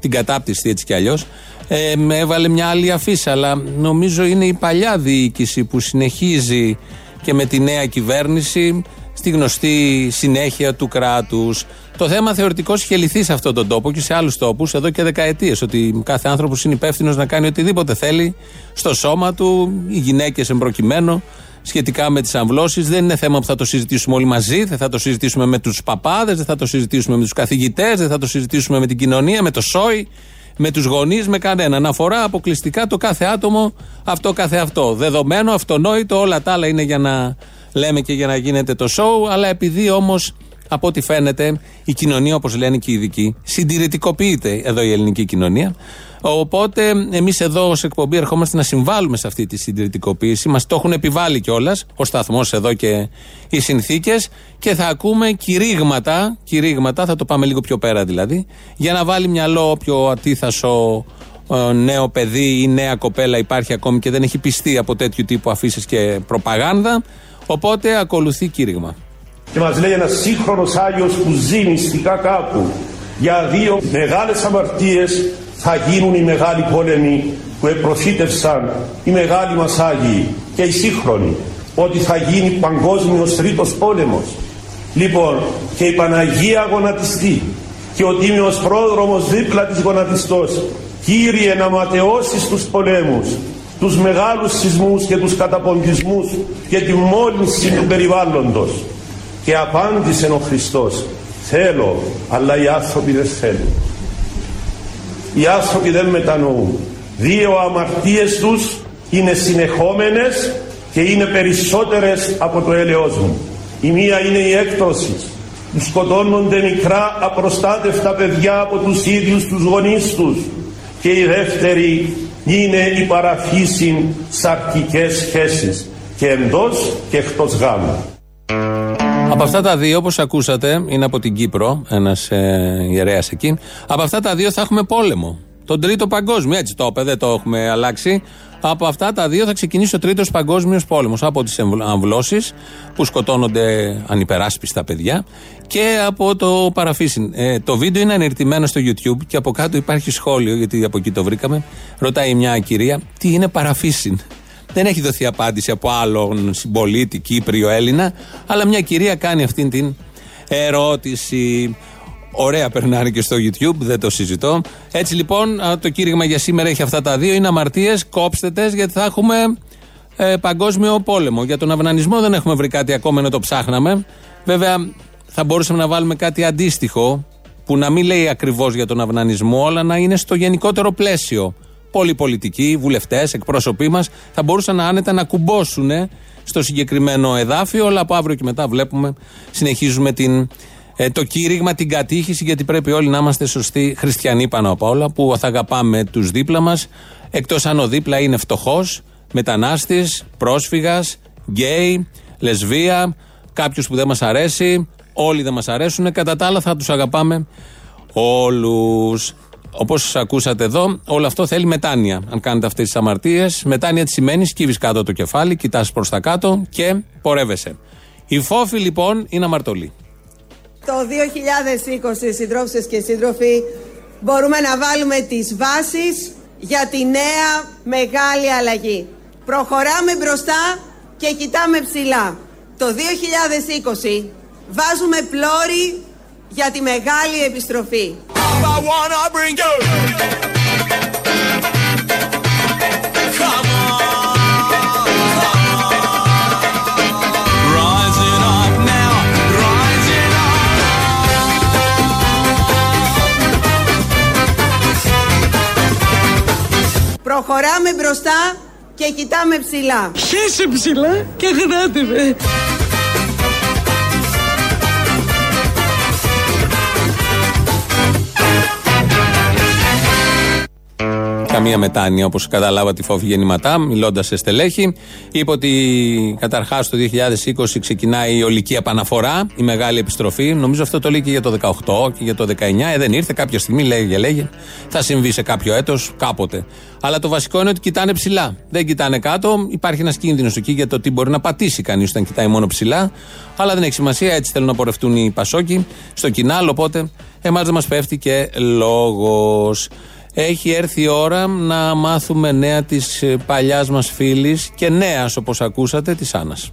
την κατάπτυστη έτσι κι αλλιώς, ε, με έβαλε μια άλλη αφίσα. Αλλά νομίζω είναι η παλιά διοίκηση που συνεχίζει και με τη νέα κυβέρνηση στη γνωστή συνέχεια του κράτους. Το θέμα θεωρητικώ είχε λυθεί σε αυτόν τον τόπο και σε άλλους τόπους εδώ και δεκαετίες. Ότι κάθε άνθρωπος είναι υπεύθυνος να κάνει οτιδήποτε θέλει στο σώμα του, οι γυναίκες εμπροκειμένου, σχετικά με τις αμβλώσεις. Δεν είναι θέμα που θα το συζητήσουμε όλοι μαζί, δεν θα το συζητήσουμε με τους παπάδες, δεν θα το συζητήσουμε με τους καθηγητές, δεν θα το συζητήσουμε με την κοινωνία, με το ΣΟΙ, με τους γονείς, με κανέναν. Αφορά αποκλειστικά το κάθε άτομο αυτό κάθε αυτό. Δεδομένο, αυτονόητο, όλα τα άλλα είναι για να λέμε και για να γίνεται το show, αλλά επειδή όμως από ό,τι φαίνεται η κοινωνία, όπως λένε και οι ειδικοί, συντηρητικοποιείται εδώ η ελληνική κοινωνία. Οπότε εμείς εδώ ως εκπομπή ερχόμαστε να συμβάλλουμε σε αυτή τη συντηρητικοποίηση. Μας το έχουν επιβάλει κιόλας ο σταθμός εδώ και οι συνθήκες και θα ακούμε κηρύγματα, κηρύγματα, θα το πάμε λίγο πιο πέρα δηλαδή, για να βάλει μυαλό όποιο ατίθασο ε, νέο παιδί ή νέα κοπέλα υπάρχει ακόμη και δεν έχει πιστεί από τέτοιου τύπου αφήσεις και προπαγάνδα. Οπότε ακολουθεί κήρυγμα. Και μας λέει ένας σύγχρονος Άγιος που ζει μυστικά κάπου. Για δύο μεγάλες αμαρτίες θα γίνουν οι μεγάλοι πόλεμοι που επροφήτευσαν οι μεγάλοι μας Άγιοι και οι σύγχρονοι. Ότι θα γίνει παγκόσμιος τρίτος πόλεμος. Λοιπόν, και η Παναγία γονατιστεί και ο Τίμιος Πρόδρομος δίπλα της γονατιστός. Κύριε να ματαιώσεις τους πολέμους, τους μεγάλους σεισμούς και τους καταποντισμούς και τη μόλυνση του περιβάλλοντος. Και απάντησε ο Χριστός, Θέλω, αλλά οι άνθρωποι δεν θέλουν. Οι άνθρωποι δεν μετανοούν. Δύο αμαρτίες τους είναι συνεχόμενες και είναι περισσότερες από το έλεος μου. Η μία είναι η έκτρωση που σκοτώνονται μικρά απροστάτευτα παιδιά από τους ίδιους τους γονείς τους και η δεύτερη είναι η παραφύση σαρκικές σχέσεις και εντός και εκτός γάμου. Από αυτά τα δύο, όπως ακούσατε, είναι από την Κύπρο, ένας ε, ιερέας εκεί. Από αυτά τα δύο θα έχουμε πόλεμο. Τον τρίτο παγκόσμιο, έτσι το είπε, δεν το έχουμε αλλάξει. Από αυτά τα δύο θα ξεκινήσει ο τρίτος παγκόσμιος πόλεμος. Από τις αμβλώσεις που σκοτώνονται ανυπεράσπιστα παιδιά και από το παραφύσιν. Ε, το βίντεο είναι ανερτημένο στο YouTube και από κάτω υπάρχει σχόλιο, γιατί από εκεί το βρήκαμε. Ρωτάει μια κυρία, τι είναι παραφύσιν; Δεν έχει δοθεί απάντηση από άλλον συμπολίτη, Κύπριο, Έλληνα, αλλά μια κυρία κάνει αυτήν την ερώτηση. Ωραία περνάνε και στο YouTube, δεν το συζητώ. Έτσι λοιπόν, το κήρυγμα για σήμερα έχει αυτά τα δύο. Είναι αμαρτίες, κόψτε τες, γιατί θα έχουμε ε, παγκόσμιο πόλεμο. Για τον αυνανισμό δεν έχουμε βρει κάτι ακόμα ενώ το ψάχναμε. Βέβαια, θα μπορούσαμε να βάλουμε κάτι αντίστοιχο που να μην λέει ακριβώς για τον αυνανισμό, αλλά να είναι στο γενικότερο πλαίσιο. Πολλοί πολιτικοί, βουλευτές, εκπρόσωποι μας θα μπορούσαν άνετα να κουμπώσουν στο συγκεκριμένο εδάφιο, αλλά από αύριο και μετά βλέπουμε, συνεχίζουμε την, ε, το κήρυγμα, την κατήχηση, γιατί πρέπει όλοι να είμαστε σωστοί χριστιανοί πάνω απ' όλα, που θα αγαπάμε τους δίπλα μας, εκτός αν ο δίπλα είναι φτωχός, μετανάστης, πρόσφυγας, γκέι, λεσβία, κάποιος που δεν μας αρέσει, όλοι δεν μας αρέσουν. Κατά τα άλλα θα τους αγαπάμε όλους. Όπως ακούσατε εδώ, όλο αυτό θέλει μετάνοια. Αν κάνετε αυτές τις αμαρτίες, μετάνοια τι σημαίνεις σκύβεις κάτω το κεφάλι, κοιτάς προς τα κάτω και πορεύεσαι. Η φόφη λοιπόν είναι αμαρτωλή. Το 2020, συντρόφισσες και σύντροφοι, μπορούμε να βάλουμε τις βάσεις για τη νέα μεγάλη αλλαγή. Προχωράμε μπροστά και κοιτάμε ψηλά. Το 2020 βάζουμε πλώρη για τη μεγάλη επιστροφή. Προχωράμε μπροστά και κοιτάμε ψηλά. Χέσε ψηλά και γράτε με. Καμία μετάνοια όπως καταλάβατε τη φόφη γεννηματά, μιλώντας σε στελέχη. Είπε ότι καταρχάς το 2020 ξεκινάει η ολική επαναφορά, η μεγάλη επιστροφή. Νομίζω αυτό το λέει και για το 18 και για το 19. Ε, δεν ήρθε κάποια στιγμή, λέγε λέγε. Θα συμβεί σε κάποιο έτος, κάποτε. Αλλά το βασικό είναι ότι κοιτάνε ψηλά. Δεν κοιτάνε κάτω. Υπάρχει ένας κίνδυνος εκεί για το τι μπορεί να πατήσει κανείς όταν κοιτάει μόνο ψηλά. Αλλά δεν έχει σημασία, έτσι θέλουν να πορευτούν οι Πασόκοι στο κοινάλ. Οπότε εμάς δεν μας πέφτει και λόγος. Έχει έρθει η ώρα να μάθουμε νέα της ε, παλιάς μας φίλης και νέας όπως ακούσατε της Άννας.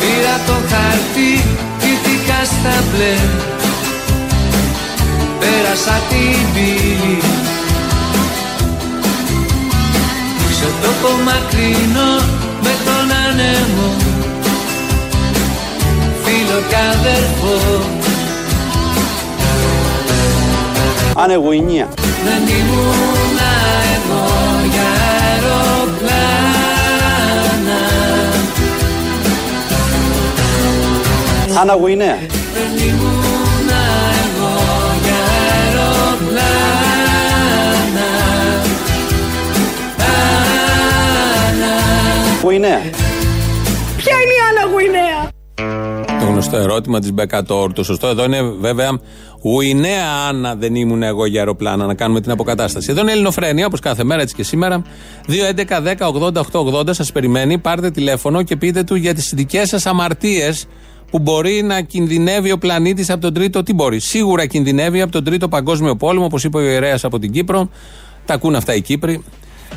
Πήρα το χαρτί, κοιτήκα στα μπλε Πέρασα την πύλη Σε τόπο μακρινό με τον άνεμο. Φίλο και αδερφό. Ανεγουινία Δεν ήμουν εγώ για αεροπλάνα. Αναγουινέα Δεν ήμουν εγώ Γουινέα Ποια είναι η Άννα Γουινέα; Το γνωστό ερώτημα της Μπεκατόρ. Το σωστό εδώ είναι βέβαια Ουινέα Άννα δεν ήμουν εγώ για αεροπλάνα να κάνουμε την αποκατάσταση. Εδώ είναι Ελληνοφρένια όπως κάθε μέρα έτσι και σήμερα. 2.11.10.80.880 σας περιμένει. Πάρτε τηλέφωνο και πείτε του για τις δικές σας αμαρτίες που μπορεί να κινδυνεύει ο πλανήτης από τον τρίτο. Τι μπορεί. Σίγουρα κινδυνεύει από τον τρίτο παγκόσμιο πόλεμο, όπως είπε ο ιερέας από την Κύπρο. Τα ακούν αυτά οι Κύπροι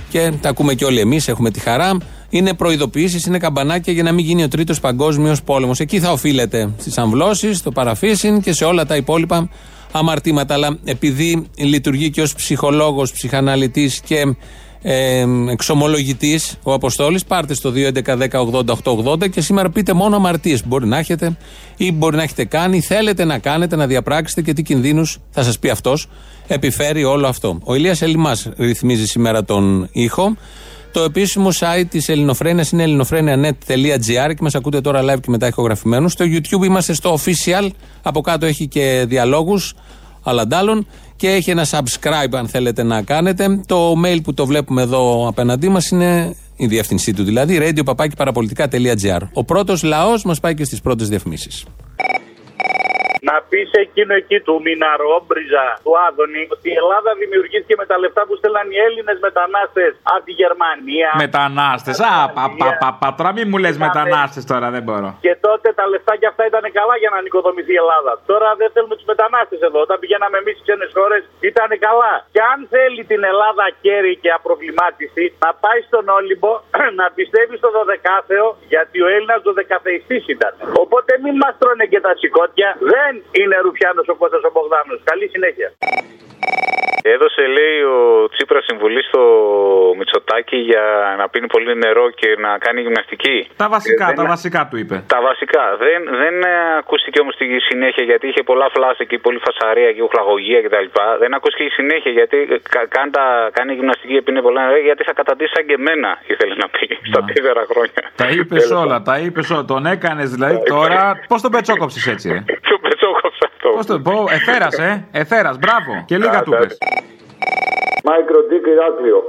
και τα ακούμε και όλοι εμείς. Έχουμε τη χαρά. Είναι προειδοποιήσεις, είναι καμπανάκια για να μην γίνει ο τρίτος παγκόσμιος πόλεμος. Εκεί θα οφείλεται στις αμβλώσεις, στο παραφύσιν και σε όλα τα υπόλοιπα αμαρτήματα. Αλλά επειδή λειτουργεί και ως ψυχολόγος, ψυχαναλυτής και ε, εξομολογητής ο Αποστόλης, πάρτε στο 2.11.10.80.880 και σήμερα πείτε μόνο αμαρτίες που μπορεί να έχετε ή μπορεί να έχετε κάνει, θέλετε να κάνετε, να διαπράξετε και τι κινδύνους θα σας πει αυτός. Επιφέρει όλο αυτό. Ο Ηλίας Ελιμάς ρυθμίζει σήμερα τον ήχο. Το επίσημο site της Ελληνοφρένειας είναι ελληνοφρένια.net.gr και μας ακούτε τώρα live και μετά ηχογραφημένους. Στο YouTube είμαστε στο official. Από κάτω έχει και διαλόγους αλλαντάλλων και έχει ένα subscribe αν θέλετε να κάνετε. Το mail που το βλέπουμε εδώ απέναντί μας είναι η διεύθυνσή του δηλαδή, radio Ο πρώτος λαός μας πάει και στις πρώτες διαφημίσεις. Να πεις εκείνο εκεί του Μιναρόμπριζα, του Άδωνη, ότι η Ελλάδα δημιουργήθηκε με τα λεφτά που στέλναν οι Έλληνες μετανάστες από τη Γερμανία. Μετανάστες. Α, πα, πα, πα, πα, τώρα μην μου λες μετανάστες τώρα, δεν μπορώ. Και τότε τα λεφτά και αυτά ήταν καλά για να νοικοδομηθεί η Ελλάδα. Τώρα δεν θέλουμε τους μετανάστες εδώ. Όταν πηγαίναμε εμείς στις ξένες χώρες ήταν καλά. Και αν θέλει την Ελλάδα κέρι και απροβλημάτιση, να πάει στον Όλυμπο να πιστεύει στο 12 γιατί ο Έλληνας 12 ήταν. Οπότε μην μας τρώνε και τα σηκώτια. Δεν είναι Ρουφιάνος ο Κώστας ο Μπογδάνος. Καλή συνέχεια. Έδωσε, λέει, ο Τσίπρας συμβουλή στο Μητσοτάκι για να πίνει πολύ νερό και να κάνει γυμναστική. Τα βασικά, Ε, τα δεν- βασικά του είπε. Τα βασικά. Δεν, δεν ε, ακούστηκε όμως στη συνέχεια γιατί είχε πολλά φλάσσα και πολύ φασαρία και ουχλαγωγία κτλ. Δεν ακούστηκε η συνέχεια γιατί ε, κα, κάνει, τα- κάνει γυμναστική και πίνει πολλά νερό γιατί θα καταντήσει σαν και εμένα, ήθελε να πει στα τέσσερα χρόνια. Τα είπες όλα, τα είπες όλα. Τον έκανες δηλαδή τώρα. Πώς τον πετσόκοψες έτσι, ρε. Ποιο πετσόκοψε αυτό. Πώς τον πω, εφέρας, ε. Εφέρας, μπράβο. Και λίγα του πες. Μάικρο Ντίκ Ηράκλειο.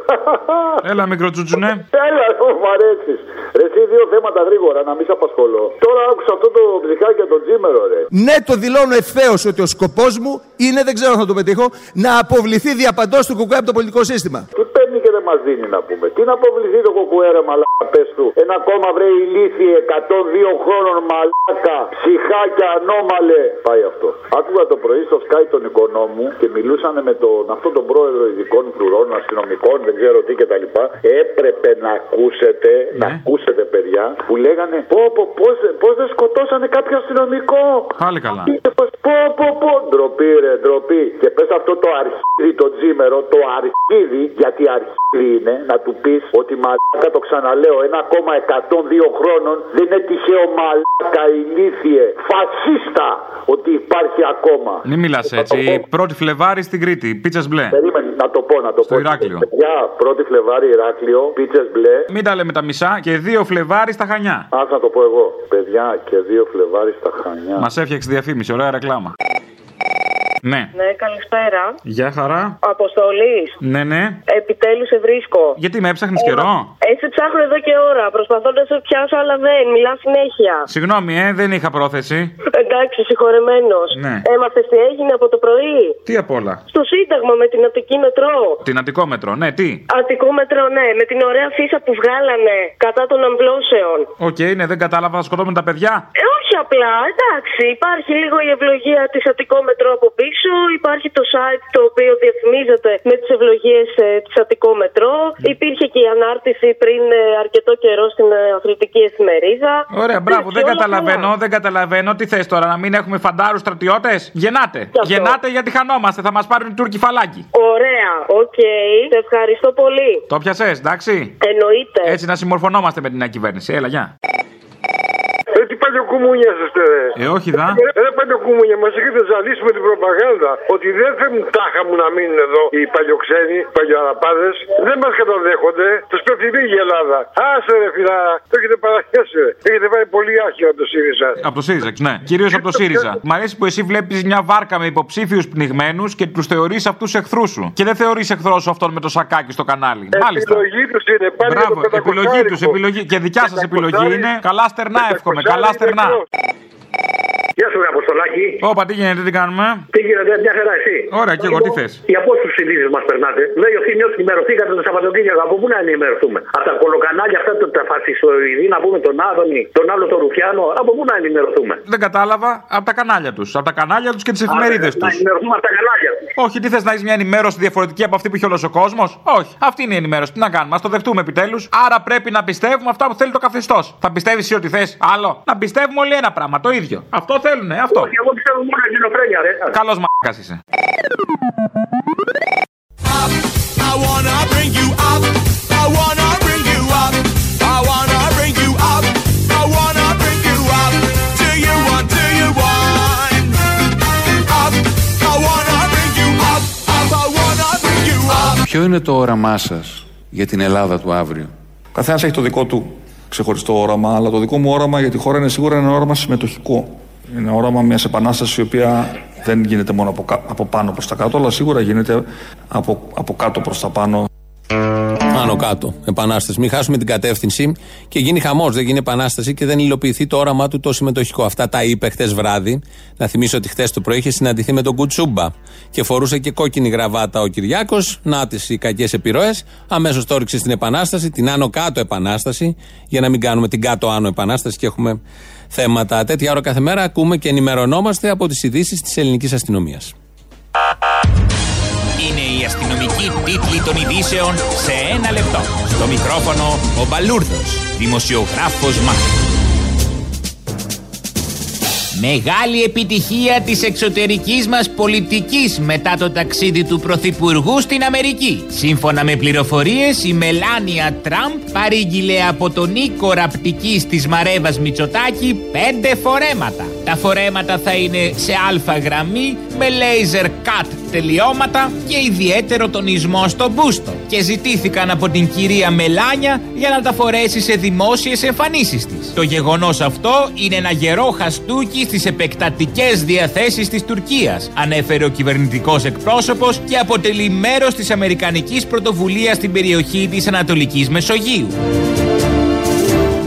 Έλα, μικρό τσουτσουνέ. Έλα, ρε, μου αρέσει. Ρε, εσύ δύο θέματα γρήγορα, να μην σε απασχολώ. Τώρα άκουσα αυτό το ψυχάκι για τον Τζίμερο, ρε. Ναι, το δηλώνω ευθέως ότι ο σκοπός μου είναι, δεν ξέρω αν θα το πετύχω, να αποβληθεί διαπαντός του κουκουέ από το πολιτικό σύστημα. Τι παίρνει και δεν μας δίνει να πούμε. Τι να αποβληθεί το κοκουέρα, μαλάκα, πες του. Ένα κόμμα βρε ηλίθιε 102 χρόνων μαλάκα. Ψυχάκια ανώμαλε. Πάει αυτό. Άκουγα το πρωί στο Sky τον οικονόμου και μιλούσαν με τον, αυτό τον πρόεδρο ειδικών φρουρών, αστυνομικών, δεν ξέρω τι κτλ. Έπρεπε να ακούσετε, να ακούσετε παιδιά, που λέγανε πω πω πώς, πώς δεν σκοτώσανε κάποιο αστυνομικό; Πάλι καλά. Πω, πω, πω, ντροπή ρε, ντροπή. Και πες αυτό το αρχίδι, το τζίμερο, το αρχίδι, γιατί αρχίδι είναι, να του πεις ότι μαλάκα το ξαναλέω, ένα ακόμα 102 χρόνων δεν είναι τυχαίο μαλάκα ηλίθιε, φασίστα, ότι υπάρχει ακόμα. Μην μιλάς έτσι. Πρώτη Φλεβάρι στην Κρήτη. Πίτσε μπλε. Περίμενε να το πω, να το Στο πω. Ηράκλειο. Παιδιά, πρώτη Φλεβάρι Ηράκλειο, πίτσες μπλε. Μην τα λέμε τα μισά και δύο Φλεβάρι στα Χανιά. Ας να το πω εγώ. Παιδιά και δύο Φλεβάρι στα Χανιά. Μας έφτιαξε διαφήμιση, ωραία ρεκλάμα. Ναι. Ναι, καλησπέρα. Γεια χαρά. Αποστολής. Ναι, ναι. Επιτέλους σε βρίσκω. Γιατί με έψαχνες καιρό; Έτσι ψάχνω εδώ και ώρα. Προσπαθώ να σε πιάσω, αλλά δεν. Μιλάς συνέχεια. Συγγνώμη, ε, δεν είχα πρόθεση. Εντάξει, συγχωρεμένος. Ναι. Έμαθες τι έγινε από το πρωί; Τι απ' όλα; Στο Σύνταγμα με την Αττική Μετρό. Την Αττικό Μετρό, ναι, τι; Αττικό Μετρό, ναι. Με την ωραία αφίσα που βγάλανε κατά των αμβλώσεων. Οκ, ναι, δεν κατάλαβα, θα σκοτώνουμε τα παιδιά. Ε, όχι απλά, εντάξει. Υπάρχει λίγο η ευλογία της Αττικό Μετρό από πίσω. Υπάρχει το site το οποίο διαφημίζεται με τις ευλογίες ε, της Αττικό Μετρό. Υπήρχε και η ανάρτηση πριν ε, αρκετό καιρό στην ε, αθλητική εφημερίδα. Ωραία, μπράβο, Εντάξει, δεν όλα καταλαβαίνω, καλά. δεν καταλαβαίνω. Τι θες τώρα, να μην έχουμε φαντάρους στρατιώτες; Γεννάτε. Γεννάτε γιατί χανόμαστε, θα μας πάρουν οι Τούρκοι φαλάγγι. Ωραία, οκ. Σε ευχαριστώ πολύ. Το 'πιασες, εντάξει. Εννοείται. Έτσι να συμμορφωνόμαστε με την νέα κυβέρνηση. Έλα, γεια. Ε, τι παλιοκουμούνια είστε, ρε. Ε, όχι, δα. Ε, Ρε παλιοκουμούνια, μας έχετε ζαλίσει με την προπαγάνδα ότι δεν θέλουν τάχα μου να μείνουν εδώ οι παλιοξένοι, οι παλιοαραπάδες. Δεν μας καταδέχονται. Τους πέφτει λίγη η Ελλάδα. Άσε ρε φιλά, το έχετε παραχέσει. ρε. Έχετε πάει πολύ άχυρα από το ΣΥΡΙΖΑ. Από το ΣΥΡΙΖΑ, ναι. Κυρίως από το ΣΥΡΙΖΑ. Μ' αρέσει που εσύ βλέπεις μια βάρκα με υποψήφιους πνιγμένους και τους θεωρείς αυτούς εχθρούς σου. Και δεν θεωρείς εχθρός σου αυτόν με το σακάκι στο κανάλι. Μάλιστα. Επιλογή τους είναι πάλι Μπράβο, για το επιλογή τους, 500. επιλογή. Και δικιά σας επιλογή είναι. Καλά στερνά, εύχομαι. Καλά στερνά. Γεια σου, ρε Αποστολάκη. Όπα, τι γίνεται, τι κάνουμε; Τι γίνεται, μια χαρά, εσύ. Ωραία, και εγώ τι θες; Για πόσου ειδήσει μας περνάτε. Λέει ο Θήμιος, ενημερωθήκατε το Σαββατοκύριακο. Από πού να ενημερωθούμε; Από τα κολοκανάλια αυτά, τα- τα φασιστοειδή, να πούμε τον Άδωνη, τον άλλο τον Ρουφιάνο. Από πού να ενημερωθούμε; Δεν κατάλαβα. Από τα κανάλια τους. Από τα κανάλια τους και τις εφημερίδες Να τους. ενημερωθούμε από τα κανάλια τους. Όχι, τι θες να έχεις μια ενημέρωση διαφορετική από αυτή που έχει όλος ο κόσμος; Όχι, αυτή είναι η ενημέρωση. Τι να κάνουμε, ας το δεχτούμε επιτέλους. Άρα πρέπει να πιστεύουμε αυτά που θέλει το καθεστώς. Θα πιστεύεις εσύ ότι θες άλλο; Να πιστεύουμε όλοι ένα πράγμα, το ίδιο. Αυτό θέλουνε, αυτό. αυτό. Όχι, εγώ πιστεύω μόνο ελληνοφρένεια, ρε. Καλός μαλάκας είσαι. I wanna bring you up. I wanna bring you up. I wanna bring you up. I wanna bring you up. Do you want? Do you want? Up. I wanna bring you up. Up. I wanna bring you up. Ποιο είναι το όραμά σας για την Ελλάδα του αύριο; Ο καθένας έχει το δικό του ξεχωριστό όραμα, αλλά το δικό μου όραμα για τη χώρα είναι σίγουρα ένα όραμα συμμετοχικό. Είναι όραμα μιας επανάστασης η οποία δεν γίνεται μόνο από, κα- από πάνω προς τα κάτω, αλλά σίγουρα γίνεται από, από κάτω προς τα πάνω. Άνω κάτω. Επανάσταση. Μην χάσουμε την κατεύθυνση και γίνει χαμός. Δεν γίνει επανάσταση και δεν υλοποιηθεί το όραμά του το συμμετοχικό. Αυτά τα είπε χτες βράδυ. Να θυμίσω ότι χτες το πρωί είχε συναντηθεί με τον Κουτσούμπα και φορούσε και κόκκινη γραβάτα ο Κυριάκος. Να τι οι κακές επιρροές. Αμέσως το έριξε στην επανάσταση, την άνω κάτω επανάσταση, για να μην κάνουμε την κάτω άνω επανάσταση και έχουμε θέματα. Τέτοια ώρα κάθε μέρα ακούμε και ενημερωνόμαστε από τις ειδήσεις της ελληνικής αστυνομίας. Είναι η αστυνομική τίτλη των ειδήσεων σε ένα λεπτό. Στο μικρόφωνο ο Μπαλούρδος, δημοσιογράφος Μάρκος. Μεγάλη επιτυχία της εξωτερικής μας πολιτικής μετά το ταξίδι του Πρωθυπουργού στην Αμερική. Σύμφωνα με πληροφορίες, η Μελάνια Τραμπ παρήγγειλε από τον Νίκο Ραπτικής της Μαρέβας Μητσοτάκη πέντε φορέματα. Τα φορέματα θα είναι σε αλφα γραμμή, με laser cut τελειώματα και ιδιαίτερο τονισμό στο μπούστο. Και ζητήθηκαν από την κυρία Μελάνια για να τα φορέσει σε δημόσιες εμφανίσεις της. Το γεγονός αυτό είναι ένα γερό χαστούκι στις επεκτατικές διαθέσεις της Τουρκίας, ανέφερε ο κυβερνητικός εκπρόσωπος και αποτελεί μέρος της αμερικανικής πρωτοβουλίας στην περιοχή της Ανατολικής Μεσογείου.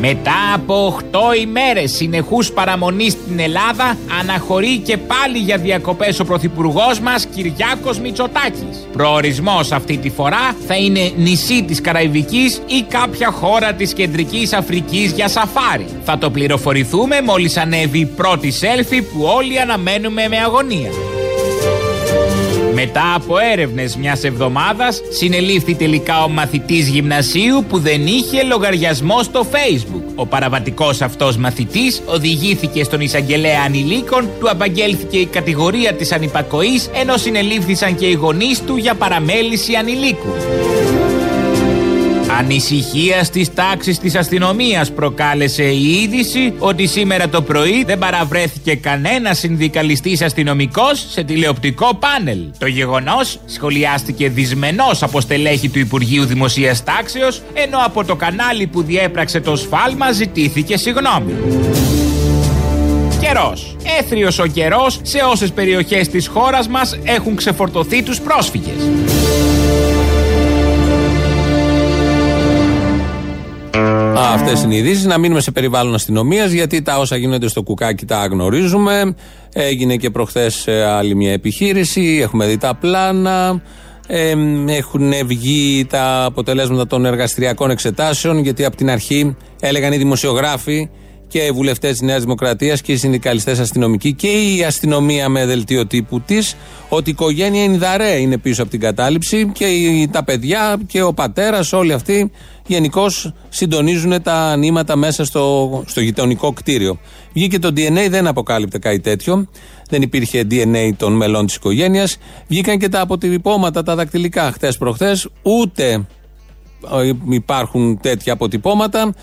Μετά από 8 ημέρες συνεχούς παραμονής στην Ελλάδα, αναχωρεί και πάλι για διακοπές ο Πρωθυπουργός μας Κυριάκος Μητσοτάκης. Προορισμός αυτή τη φορά θα είναι νησί της Καραϊβικής ή κάποια χώρα της Κεντρικής Αφρικής για σαφάρι. Θα το πληροφορηθούμε μόλις ανέβει η πρώτη σέλφι που όλοι αναμένουμε με αγωνία. Μετά από έρευνες μιας εβδομάδας, συνελήφθη τελικά ο μαθητής γυμνασίου που δεν είχε λογαριασμό στο Facebook. Ο παραβατικός αυτός μαθητής οδηγήθηκε στον εισαγγελέα ανηλίκων, του απαγγέλθηκε η κατηγορία της ανυπακοής, ενώ συνελήφθησαν και οι γονείς του για παραμέληση ανηλίκου. Ανησυχία στις τάξεις της αστυνομίας προκάλεσε η είδηση ότι σήμερα το πρωί δεν παραβρέθηκε κανένας συνδικαλιστής αστυνομικός σε τηλεοπτικό πάνελ. Το γεγονός σχολιάστηκε δυσμενώς από στελέχη του Υπουργείου Δημοσίας Τάξεως, ενώ από το κανάλι που διέπραξε το σφάλμα ζητήθηκε συγγνώμη. Καιρός. Έθριος ο καιρός σε όσες περιοχές της χώρας μας έχουν ξεφορτωθεί τους πρόσφυγες. Αυτές είναι οι ειδήσεις. Να μείνουμε σε περιβάλλον αστυνομίας, γιατί τα όσα γίνονται στο κουκάκι τα γνωρίζουμε. Έγινε και προχθές άλλη μια επιχείρηση. Έχουμε δει τα πλάνα. Ε, έχουν βγει τα αποτελέσματα των εργαστηριακών εξετάσεων, γιατί από την αρχή έλεγαν οι δημοσιογράφοι και οι βουλευτές της Νέας Δημοκρατίας και οι συνδικαλιστές αστυνομικοί και η αστυνομία με δελτίο τύπου της ότι η οικογένεια Ινδαρέ είναι πίσω από την κατάληψη και οι, τα παιδιά και ο πατέρας, όλοι αυτοί γενικώ συντονίζουν τα νήματα μέσα στο, στο γειτονικό κτίριο. Βγήκε το DNA, δεν αποκάλυπτε κάτι τέτοιο. Δεν υπήρχε DNA των μελών της οικογένειας. Βγήκαν και τα αποτυπώματα, τα δακτυλικά χτε προχθές. Ούτε υπάρχουν τέτοια αποτυπώματα.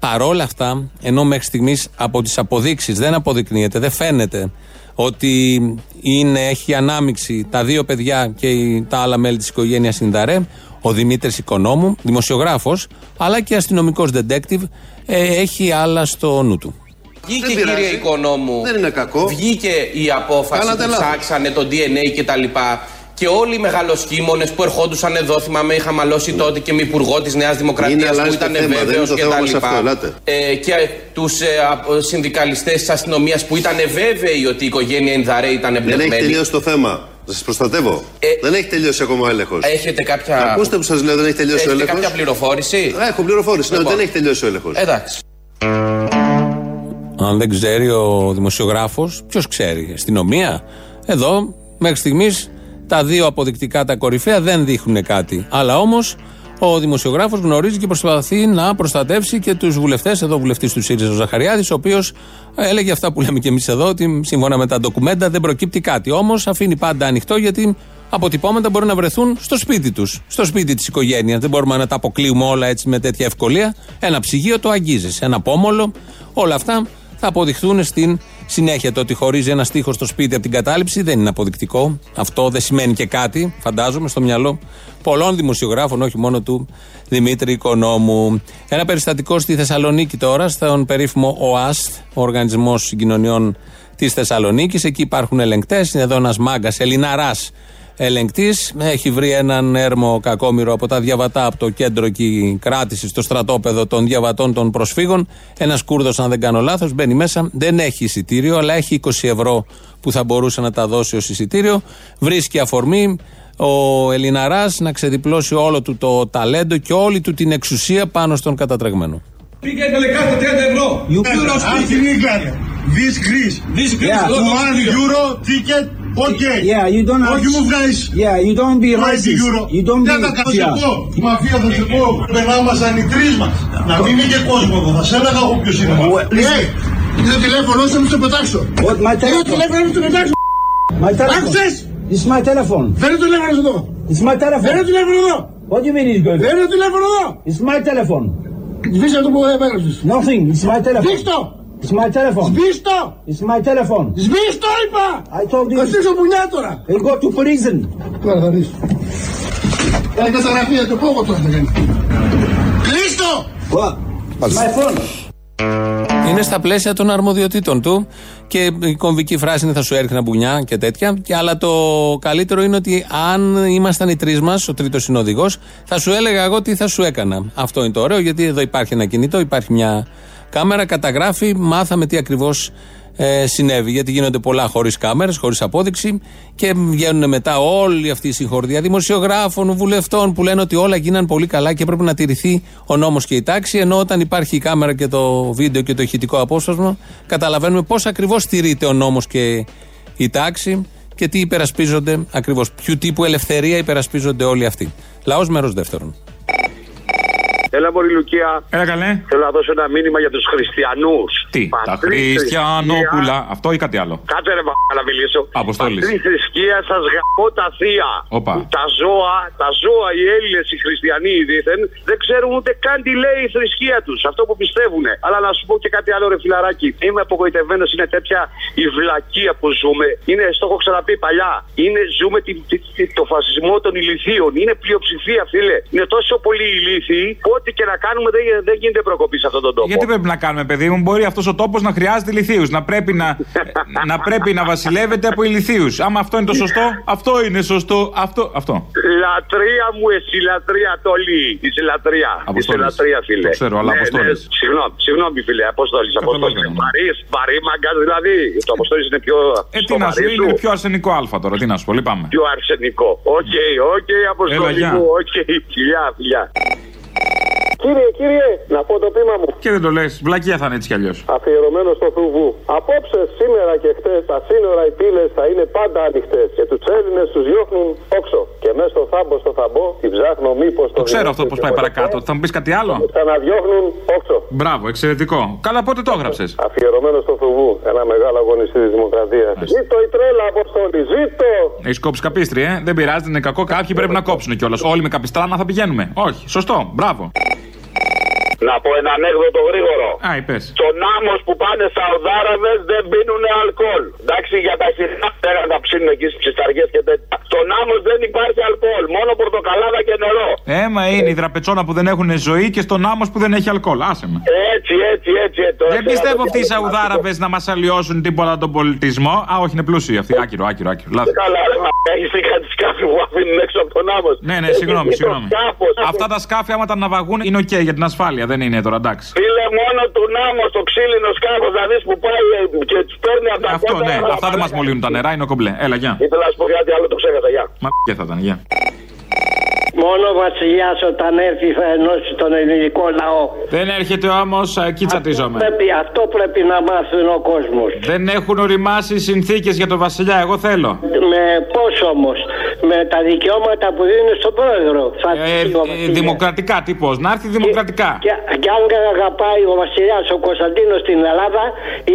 Παρόλα αυτά, ενώ μέχρι στιγμής από τις αποδείξεις δεν αποδεικνύεται, δεν φαίνεται ότι είναι, έχει ανάμειξη τα δύο παιδιά και τα άλλα μέλη της οικογένειας Ινδαρέ, ο Δημήτρης Οικονόμου, δημοσιογράφος, αλλά και αστυνομικός detective, ε, έχει άλλα στο νου του. Βγήκε Δεν πειράζει. κύριε Οικονόμου. Δεν είναι κακό. Βγήκε η απόφαση Κάνατε που λάθος. ψάξανε το DNA και τα λοιπά. Και όλοι οι μεγαλοσχήμονε που ερχόντουσαν εδώ, θυμάμαι, είχα μαλώσει τότε και με υπουργό της Νέας Είναι, Δημοκρατίας αλλά που είναι το ήταν θέμα, δεν βέβαιος είναι το και θέμα τα μας αυτό, λοιπά. ελάτε. Ε, και τους ε, συνδικαλιστές της αστυνομίας που ήταν βέβαιοι ότι η οικογένεια Ινδαρέ ήταν Δεν εμπλεκμένη. έχει τελειώσει το θέμα. Θα σας προστατεύω. δεν έχει τελειώσει ακόμα ο έλεγχος. Έχετε κάποια. Ακούστε που σας λέω, δεν έχει τελειώσει ο Έχετε έλεγχος. κάποια πληροφόρηση; Έχω πληροφόρηση. Ναι, Λοιπόν. δεν έχει τελειώσει ο έλεγχος. Εντάξει. Αν δεν ξέρει ο δημοσιογράφος, ποιος ξέρει, αστυνομία; Εδώ, μέχρι στιγμής, τα δύο αποδεικτικά τα κορυφαία δεν δείχνουν κάτι. Αλλά όμως, Ο δημοσιογράφος γνωρίζει και προσπαθεί να προστατεύσει και τους βουλευτές. Εδώ, βουλευτής του ΣΥΡΙΖΑ ο Ζαχαριάδης, ο οποίος έλεγε αυτά που λέμε και εμείς εδώ, ότι σύμφωνα με τα ντοκουμέντα δεν προκύπτει κάτι. Όμως αφήνει πάντα ανοιχτό γιατί αποτυπώματα μπορεί να βρεθούν στο σπίτι τους, στο σπίτι της οικογένειας. Δεν μπορούμε να τα αποκλείουμε όλα έτσι με τέτοια ευκολία. Ένα ψυγείο το αγγίζεις, ένα πόμολο, όλα αυτά θα αποδειχθούν στην συνέχεια. Το ότι χωρίζει ένα στίχος στο σπίτι από την κατάληψη δεν είναι αποδεικτικό. Αυτό δεν σημαίνει και κάτι, φαντάζομαι, στο μυαλό πολλών δημοσιογράφων, όχι μόνο του Δημήτρη Οικονόμου. Ένα περιστατικό στη Θεσσαλονίκη τώρα, στον περίφημο ΟΑΣΤ, ο Οργανισμός Συγκοινωνιών της Θεσσαλονίκης. Εκεί υπάρχουν ελεγκτές. Είναι εδώ ένας μάγκας Ελληναρά ελεγκτής. Έχει βρει έναν έρμο κακόμοιρο από τα διαβατά από το κέντρο εκεί κράτηση στο στρατόπεδο των διαβατών των προσφύγων. Ένας Κούρδος, αν δεν κάνω λάθος, μπαίνει μέσα. Δεν έχει εισιτήριο, αλλά έχει 20 ευρώ που θα μπορούσε να τα δώσει ως εισιτήριο. Βρίσκει αφορμή ο Ελληναράς να ξεδιπλώσει όλο του το ταλέντο και όλη του την εξουσία πάνω στον κατατρεγμένο. Πήγα κάτω 30 ευρώ. You ask in England. This Greece. This Greece. Yeah. One euro ticket. Okay. Yeah, you don't have... Όχι μου βγάζεις. Yeah, you don't be 20 racist. euro. You don't be... Δεν θα κάνω σε Yeah. πω. Η μαφία θα σε πω. Περνάμασαν οι τρεις μας. Να μην είναι και κόσμο εδώ. Θα σε έλεγα εγώ ποιος είναι. Ναι. Είναι το τηλέφωνο σου να μην στο πετάξω. What, my Είναι το telephone? τηλέφωνο να μην στο πετάξω. My telephone; Άκουσες; It's my telephone. Φέρε το τηλέφωνο σου εδώ. It's my telephone. Φέρε το τηλέφωνο εδώ. What do you mean it's good? Φέρε το τηλέφωνο εδώ. It's my telephone. Σβήσε το που έγραψες. Nothing. It's my telephone. Σβήστο. It's my telephone. Σβήστο. It's my telephone. Σβήστο είπα. I told you. Θα στήσω πουνιά τώρα. You'll go to prison. Τώρα θα δεις. Κάνει καταγραφή, το πω εγώ τώρα θα κάνει. Κλείστο. What? My phone. Είναι στα πλαίσια των αρμοδιοτήτων του και η κομβική φράση είναι θα σου έρθει ένα μπουνιά και τέτοια. Και, αλλά το καλύτερο είναι ότι αν ήμασταν οι τρεις μας, ο τρίτος είναι οδηγός, θα σου έλεγα εγώ τι θα σου έκανα. Αυτό είναι το ωραίο γιατί εδώ υπάρχει ένα κινητό, υπάρχει μια κάμερα, καταγράφει, μάθαμε τι ακριβώς ε, συνέβη. Γιατί γίνονται πολλά χωρίς κάμερες, χωρίς απόδειξη και βγαίνουν μετά όλη αυτή η συγχωρδία δημοσιογράφων, βουλευτών που λένε ότι όλα γίναν πολύ καλά και πρέπει να τηρηθεί ο νόμος και η τάξη. Ενώ όταν υπάρχει η κάμερα και το βίντεο και το ηχητικό απόσπασμα, καταλαβαίνουμε πώς ακριβώς τηρείται ο νόμος και η τάξη και τι υπερασπίζονται ακριβώς. Ποιου τύπου ελευθερία υπερασπίζονται όλοι αυτοί. Λαός μέρος δεύτερον. Έλα, Μωρή Λουκία. Έλα, καλέ. Θέλω να δώσω ένα μήνυμα για τους χριστιανούς. Τι, τα Χριστιανόπουλα. Αυτό ή κάτι άλλο; Κάτσε ρε βα- να μιλήσω. Αποστόλης. Πατρί θρησκεία σας γαμώ τα θεία. Όπα. Τα ζώα, τα ζώα, οι Έλληνες, οι χριστιανοί οι δίθεν, δεν ξέρουν ούτε καν τι λέει η θρησκεία τους. Αυτό που πιστεύουν. Αλλά να σου πω και κάτι άλλο, ρε φιλαράκι. Είμαι απογοητευμένος, είναι τέτοια η βλακεία που ζούμε. Είναι, στο έχω ξαναπεί παλιά. Είναι, ζούμε τη, τη, τη- το φασισμό των ηλικίων. Είναι πλειοψηφία, φίλε. Είναι τόσο πολύ ηλίθιοι που ό,τι και να κάνουμε δεν, δεν γίνεται προκοπή σε αυτόν τον τόπο. Γιατί πρέπει να κάνουμε, παιδί μου, μπορεί αυτός ο τόπος να χρειάζεται ηλιθίους. Να πρέπει να, να, πρέπει να βασιλεύεται από ηλιθίους. Άμα αυτό είναι το σωστό, αυτό είναι σωστό. Αυτό. αυτό. Λατρεία μου, εσύ λατρεία Τόλη. Είσαι λατρεία. Είσαι Αποστόλης. λατρεία, φίλε. Το ξέρω, αλλά Αποστόλης. Συγγνώμη, συγγνώμη, φίλε. Αποστόλης. Αποστόλης. Βαρύς, βαρύμαγκας δηλαδή. Το Αποστόλης είναι πιο. Ε, τι να σου είναι πιο αρσενικό άλφα τώρα, τι να σου πω, λυπάμαι. Πιο αρσενικό. Οκ, οκ, Αποστόλη γεια. μου. Οκ, φιλιά, φιλιά. Κύριε, κύριε, να πω το ποίημα μου. Και δεν το λες, βλακία θα είναι έτσι κι αλλιώς. Αφιερωμένο στο Θουβού. Απόψε, σήμερα και χτες, τα σύνορα, οι πύλες θα είναι πάντα ανοιχτές. Και τους Έλληνες τους διώχνουν όξω. Και μέσα στο θάμπο, στο θαμπό, την ψάχνω μήπως το. Το ξέρω αυτό πώς πάει παρακάτω. Θα μου πεις κάτι άλλο; Ξαναδιώχνουν όξω. Μπράβο, εξαιρετικό. Καλά, πότε το έγραψες; Αφιερωμένο στο Θουβού. Ένα μεγάλο αγωνιστή της Δημοκρατίας. Ζήτω η τρέλα, Αποστόλη, ζήτω! Έχεις κόψει καπίστρι, ε; Δεν πειράζει, δεν είναι κακό. Κάποιοι πρέπει να κόψουν κιόλας. Όλοι με καπιστράνα θα πηγαίνουμε. Όχι, σωστό, μπράβο. Να πω ένα ανέκδοτο γρήγορο. Α, είπες. Στον άμμο που πάνε Σαουδάραβες δεν πίνουν αλκοόλ. Εντάξει, για τα χειρότερα να ψήνουν εκεί στις ψισταριέ και τέτοια. Στον άμμο δεν υπάρχει αλκοόλ. Μόνο πορτοκαλάδα και νερό. Έμα είναι η δραπετσόνα που δεν έχουν ζωή και στον άμμος που δεν έχει αλκοόλ. Άσε με. Έτσι, έτσι, έτσι. έτσι. Δεν πιστεύω αυτοί οι Σαουδάραβες να μας αλλοιώσουν τίποτα τον πολιτισμό. Α, όχι, είναι πλούσιοι αυτοί. Άκυρο, άκυρο, άκυρο. Λάθος. Καλά, ρε, μα έχει δει κάτι σκάφη που αφήνουν έξω από το Nammos. Ναι, ναι, συγγνώμη, συγγνώμη. Αυτά τα σκάφη, άμα τα ναυαγούν, είναι οκ για την ασφάλεια. Δεν είναι τώρα, εντάξει. Φίλε, μόνο του Nammos το ξύλινο σκάφος να δεις που πάει ε, και τους παίρνει από τα Αυτό, κότερα, ναι, να αυτά δεν μας μολύνουν τα νερά, είναι κομπλέ. Έλα, γεια. Ήθελα να σου πω κάτι άλλο, το ξέχασα, γεια. Μα και θα ήταν, γεια. Μόνο ο βασιλιάς όταν έρθει θα ενώσει τον ελληνικό λαό. Δεν έρχεται όμω, εκεί τσατίζομαι. Πρέπει, αυτό πρέπει να μάθουν ο κόσμος. Δεν έχουν οριμάσει οι συνθήκες για τον Βασιλιά, εγώ θέλω. Με πώς όμως; με τα δικαιώματα που δίνουν στον πρόεδρο. Θα Ε, ε, δημοκρατικά, τι πώ, να έρθει δημοκρατικά. Και, και αν δεν αγαπάει ο βασιλιάς ο Κωνσταντίνος στην Ελλάδα,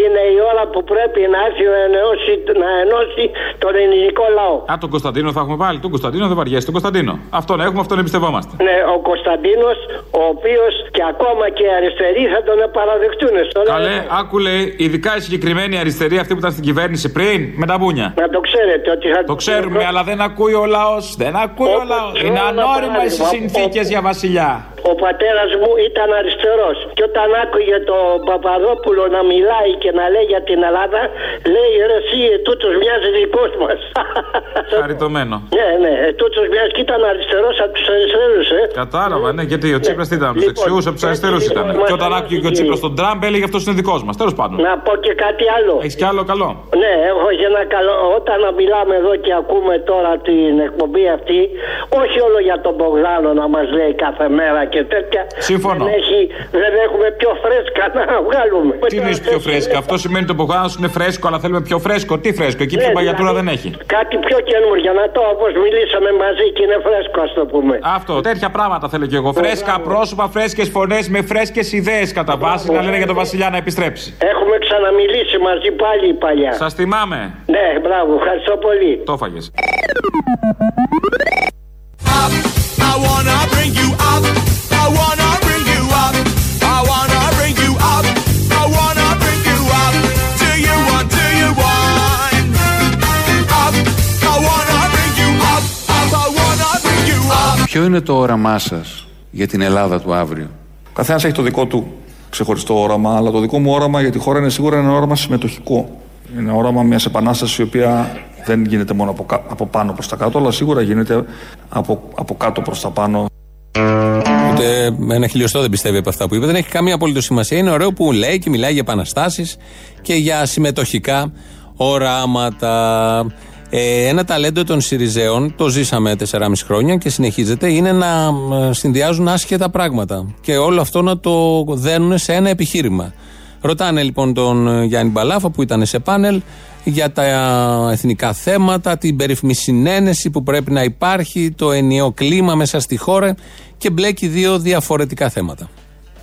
είναι η ώρα που πρέπει να έρθει να ενώσει, να ενώσει τον ελληνικό λαό. Α, τον Κωνσταντίνο θα έχουμε πάλι. Τον Κωνσταντίνο δεν βαριέσαι, τον Κωνσταντίνο. Αυτόν έχουμε, αυτόν εμπιστευόμαστε. Ναι, ο Κωνσταντίνος, ο οποίος και ακόμα και οι αριστεροί θα τον παραδεχτούν. Στο Καλέ, άκου λέει, ειδικά η συγκεκριμένη αριστερή αυτή που ήταν στην κυβέρνηση πριν, με τα μπούνια. Να το ξέρετε ότι θα Το ξέρουμε, αλλά δεν ακούει ο λαός. Δεν ακούει ο λαός. Είναι ανώριμα οι συνθήκες για βασιλιά. Ο πατέρας μου ήταν αριστερός. Και όταν άκουγε τον Παπαδόπουλο να μιλάει και να λέει για την Ελλάδα, λέει ρε, εσύ τούτος μοιάζει δικός μας. Χαριτωμένο. ναι, ναι, τούτος μοιάζει και ήταν αριστερός από τους αριστερούς, ε. Κατάλαβα, ναι, γιατί ο Τσίπρας τι ήταν, από του δεξιούς, από τους αριστερούς ήταν. Και όταν άκουγε και ο Τσίπρας τον Τραμπ, έλεγε αυτός είναι δικός μας. Τέλος πάντων. Να πω και κάτι άλλο. Έχεις κι άλλο καλό; Ναι, έχω και ένα καλό. Όταν μιλάμε εδώ και ακούμε τώρα την εκπομπή αυτή, όχι όλο για τον Μπογδάνο να μας λέει κάθε μέρα και τέτοια. Σύμφωνο. Δεν, έχει, δεν έχουμε πιο φρέσκα να βγάλουμε. Τι είναι πιο φρέσκα, αυτό σημαίνει ότι το μπογδάνος είναι φρέσκο, αλλά θέλουμε πιο φρέσκο. Τι φρέσκο, εκεί πιο Ναι, παγιατούρα δηλαδή, δεν έχει. Κάτι πιο καινούργια, να το όπως μιλήσαμε μαζί και είναι φρέσκο, ας το πούμε. Αυτό, τέτοια πράγματα θέλω κι εγώ. Φρέσκα πρόσωπα, φρέσκες φωνές με φρέσκες ιδέες κατά βάση να λένε για τον Βασιλιά να επιστρέψει. Έχουμε ξαναμιλήσει μαζί πάλι παλιά. Σας θυμάμαι. Ναι, μπράβο, ευχαριστώ πολύ. Το φάγε. I wanna bring you up. I wanna Ποιο είναι το όραμά σας για την Ελλάδα του αύριο; Καθένας έχει το δικό του ξεχωριστό όραμα, αλλά το δικό μου όραμα για τη χώρα είναι σίγουρα ένα όραμα συμμετοχικό. Είναι όραμα μιας επανάστασης η οποία δεν γίνεται μόνο από, κα- από πάνω προς τα κάτω, αλλά σίγουρα γίνεται από, από κάτω προς τα πάνω. Ούτε ένα χιλιοστό δεν πιστεύει από αυτά που είπε. Δεν έχει καμία απολύτω σημασία. Είναι ωραίο που λέει και μιλάει για επαναστάσεις και για συμμετοχικά οράματα. Ε, ένα ταλέντο των Σιριζέων, το ζήσαμε 4,5 χρόνια και συνεχίζεται, είναι να ε, συνδυάζουν άσχετα πράγματα. Και όλο αυτό να το δένουν σε ένα επιχείρημα. Ρωτάνε λοιπόν τον ε, Γιάννη Μπαλάφα που ήταν σε πάνελ για τα εθνικά θέματα, την περίφημη συνένεση που πρέπει να υπάρχει, το ενιαίο κλίμα μέσα στη χώρα και μπλέκει δύο διαφορετικά θέματα.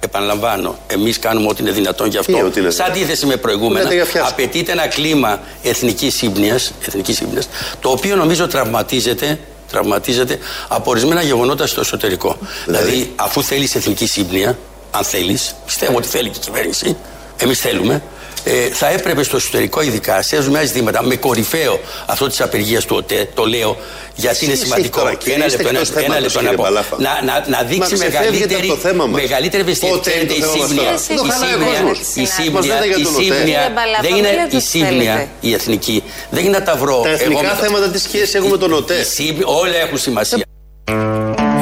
Επαναλαμβάνω, εμείς κάνουμε ό,τι είναι δυνατόν γι' αυτό. Τι ό,τι είναι Σε αντίθεση με Λέτε προηγούμενα, για φιάσκα. απαιτείται ένα κλίμα εθνικής σύμπνοια, εθνικής σύμπνοιας, το οποίο νομίζω τραυματίζεται, τραυματίζεται από ορισμένα γεγονότα στο εσωτερικό. Δηλαδή, αφού θέλεις εθνική σύμπνοια, αν θέλεις, πιστεύω ότι θέλει και η κυβέρνηση, εμείς θέλουμε, ε, θα έπρεπε στο εσωτερικό, ειδικά σε ορισμένα ζητήματα, με κορυφαίο αυτό της απεργίας του ΟΤΕ, το λέω γιατί είναι Εσείς σημαντικό. τώρα, κύριε, ένα είστε λεπτό, ένα, εκτός ένα θέματος, λεπτό να κύριε πω. Μπαλάφα. Να, να, να Μα δείξει ξεφεύγετε μεγαλύτερη, από το θέμα μας. μεγαλύτερη ευαισθησία. Πότε είναι το η θέμα μας σύμπνοια. τώρα; Το Η χαλάει ο σύμπνοια, κόσμος. η Μας σύμπνοια, λέτε για η τον ΟΤΕ. σύμπνοια Κύριε Μπαλάφα, δεν μην είναι λέτε η ό,τι σύμπνοια θέλετε. η εθνική. Δεν είναι να τα βρω. Τα εγώ εθνικά με το- θέματα τι σχέσης έχουν με τον ΟΤΕ. η σύμπνοια- Όλα έχουν σημασία.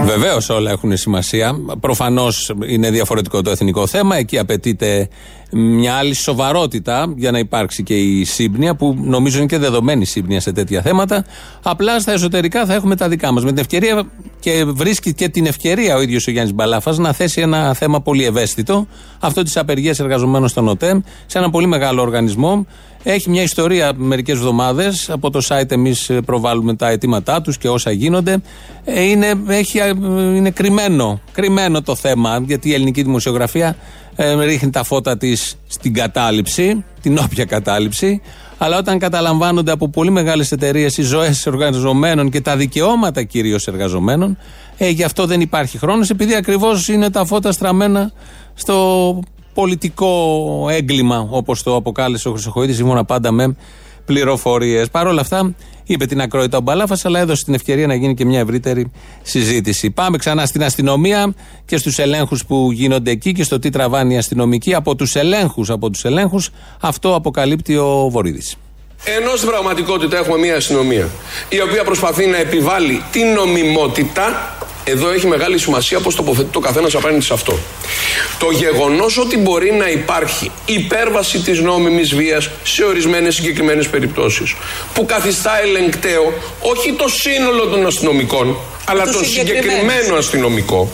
Βεβαίως όλα έχουν σημασία. Προφανώς είναι διαφορετικό το εθνικό θέμα. Εκεί απαιτείται μια άλλη σοβαρότητα για να υπάρξει και η σύμπνοια, που νομίζω είναι και δεδομένη σύμπνοια σε τέτοια θέματα. Απλά στα εσωτερικά θα έχουμε τα δικά μας. Με την ευκαιρία και βρίσκει και την ευκαιρία ο ίδιος ο Γιάννης Μπαλάφας να θέσει ένα θέμα πολύ ευαίσθητο, αυτό της απεργίας εργαζομένων στον ΟΤΕΜ, σε ένα πολύ μεγάλο οργανισμό. Έχει μια ιστορία μερικές εβδομάδες. Από το site εμείς προβάλλουμε τα αιτήματά τους και όσα γίνονται. Ε, Είναι, έχει, ε, είναι κρυμμένο, κρυμμένο το θέμα, γιατί η ελληνική δημοσιογραφία ε, ρίχνει τα φώτα της στην κατάληψη, την όποια κατάληψη. Αλλά όταν καταλαμβάνονται από πολύ μεγάλες εταιρείες οι ζωές εργαζομένων και τα δικαιώματα κυρίως εργαζομένων, ε, γι' αυτό δεν υπάρχει χρόνος, επειδή ακριβώς είναι τα φώτα στραμμένα στο πολιτικό έγκλημα, όπως το αποκάλεσε ο Χρυσοχοίδης, σύμφωνα πάντα με πληροφορίες. Παρ' όλα αυτά, είπε την ακρόητα ο Μπαλάφας, αλλά έδωσε την ευκαιρία να γίνει και μια ευρύτερη συζήτηση. Πάμε ξανά στην αστυνομία και στους ελέγχους που γίνονται εκεί και στο τι τραβάνει η αστυνομική. Από τους ελέγχους, από τους ελέγχους, αυτό αποκαλύπτει ο Βορύδης. Ενώ στην πραγματικότητα έχουμε μια αστυνομία η οποία προσπαθεί να επιβάλλει την νομιμότητα, εδώ έχει μεγάλη σημασία πώς τοποθετεί το καθένας απέναντι σε αυτό. Το γεγονός ότι μπορεί να υπάρχει υπέρβαση της νόμιμης βίας σε ορισμένες συγκεκριμένες περιπτώσεις, που καθιστά ελεγκταίο όχι το σύνολο των αστυνομικών, αλλά Τους τον συγκεκριμένους. συγκεκριμένο αστυνομικό,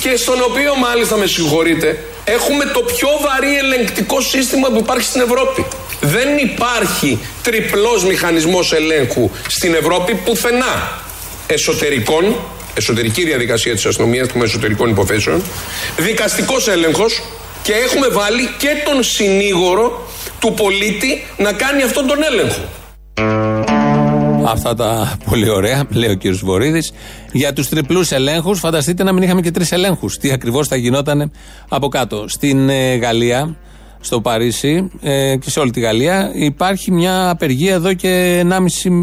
και στον οποίο μάλιστα με συγχωρείτε, έχουμε το πιο βαρύ ελεγκτικό σύστημα που υπάρχει στην Ευρώπη. Δεν υπάρχει τριπλός μηχανισμός ελέγχου στην Ευρώπη πουθενά. εσωτερικών, εσωτερική διαδικασία της αστυνομίας των εσωτερικών υποθέσεων, δικαστικός έλεγχος και έχουμε βάλει και τον συνήγορο του πολίτη να κάνει αυτόν τον έλεγχο. Αυτά τα πολύ ωραία, λέει ο κύριος Βορύδης. Για τους τριπλούς ελέγχους, φανταστείτε να μην είχαμε και τρεις ελέγχους. Τι ακριβώς θα γινόταν από κάτω. Στην ε, Γαλλία, στο Παρίσι ε, και σε όλη τη Γαλλία υπάρχει μια απεργία εδώ και 1,5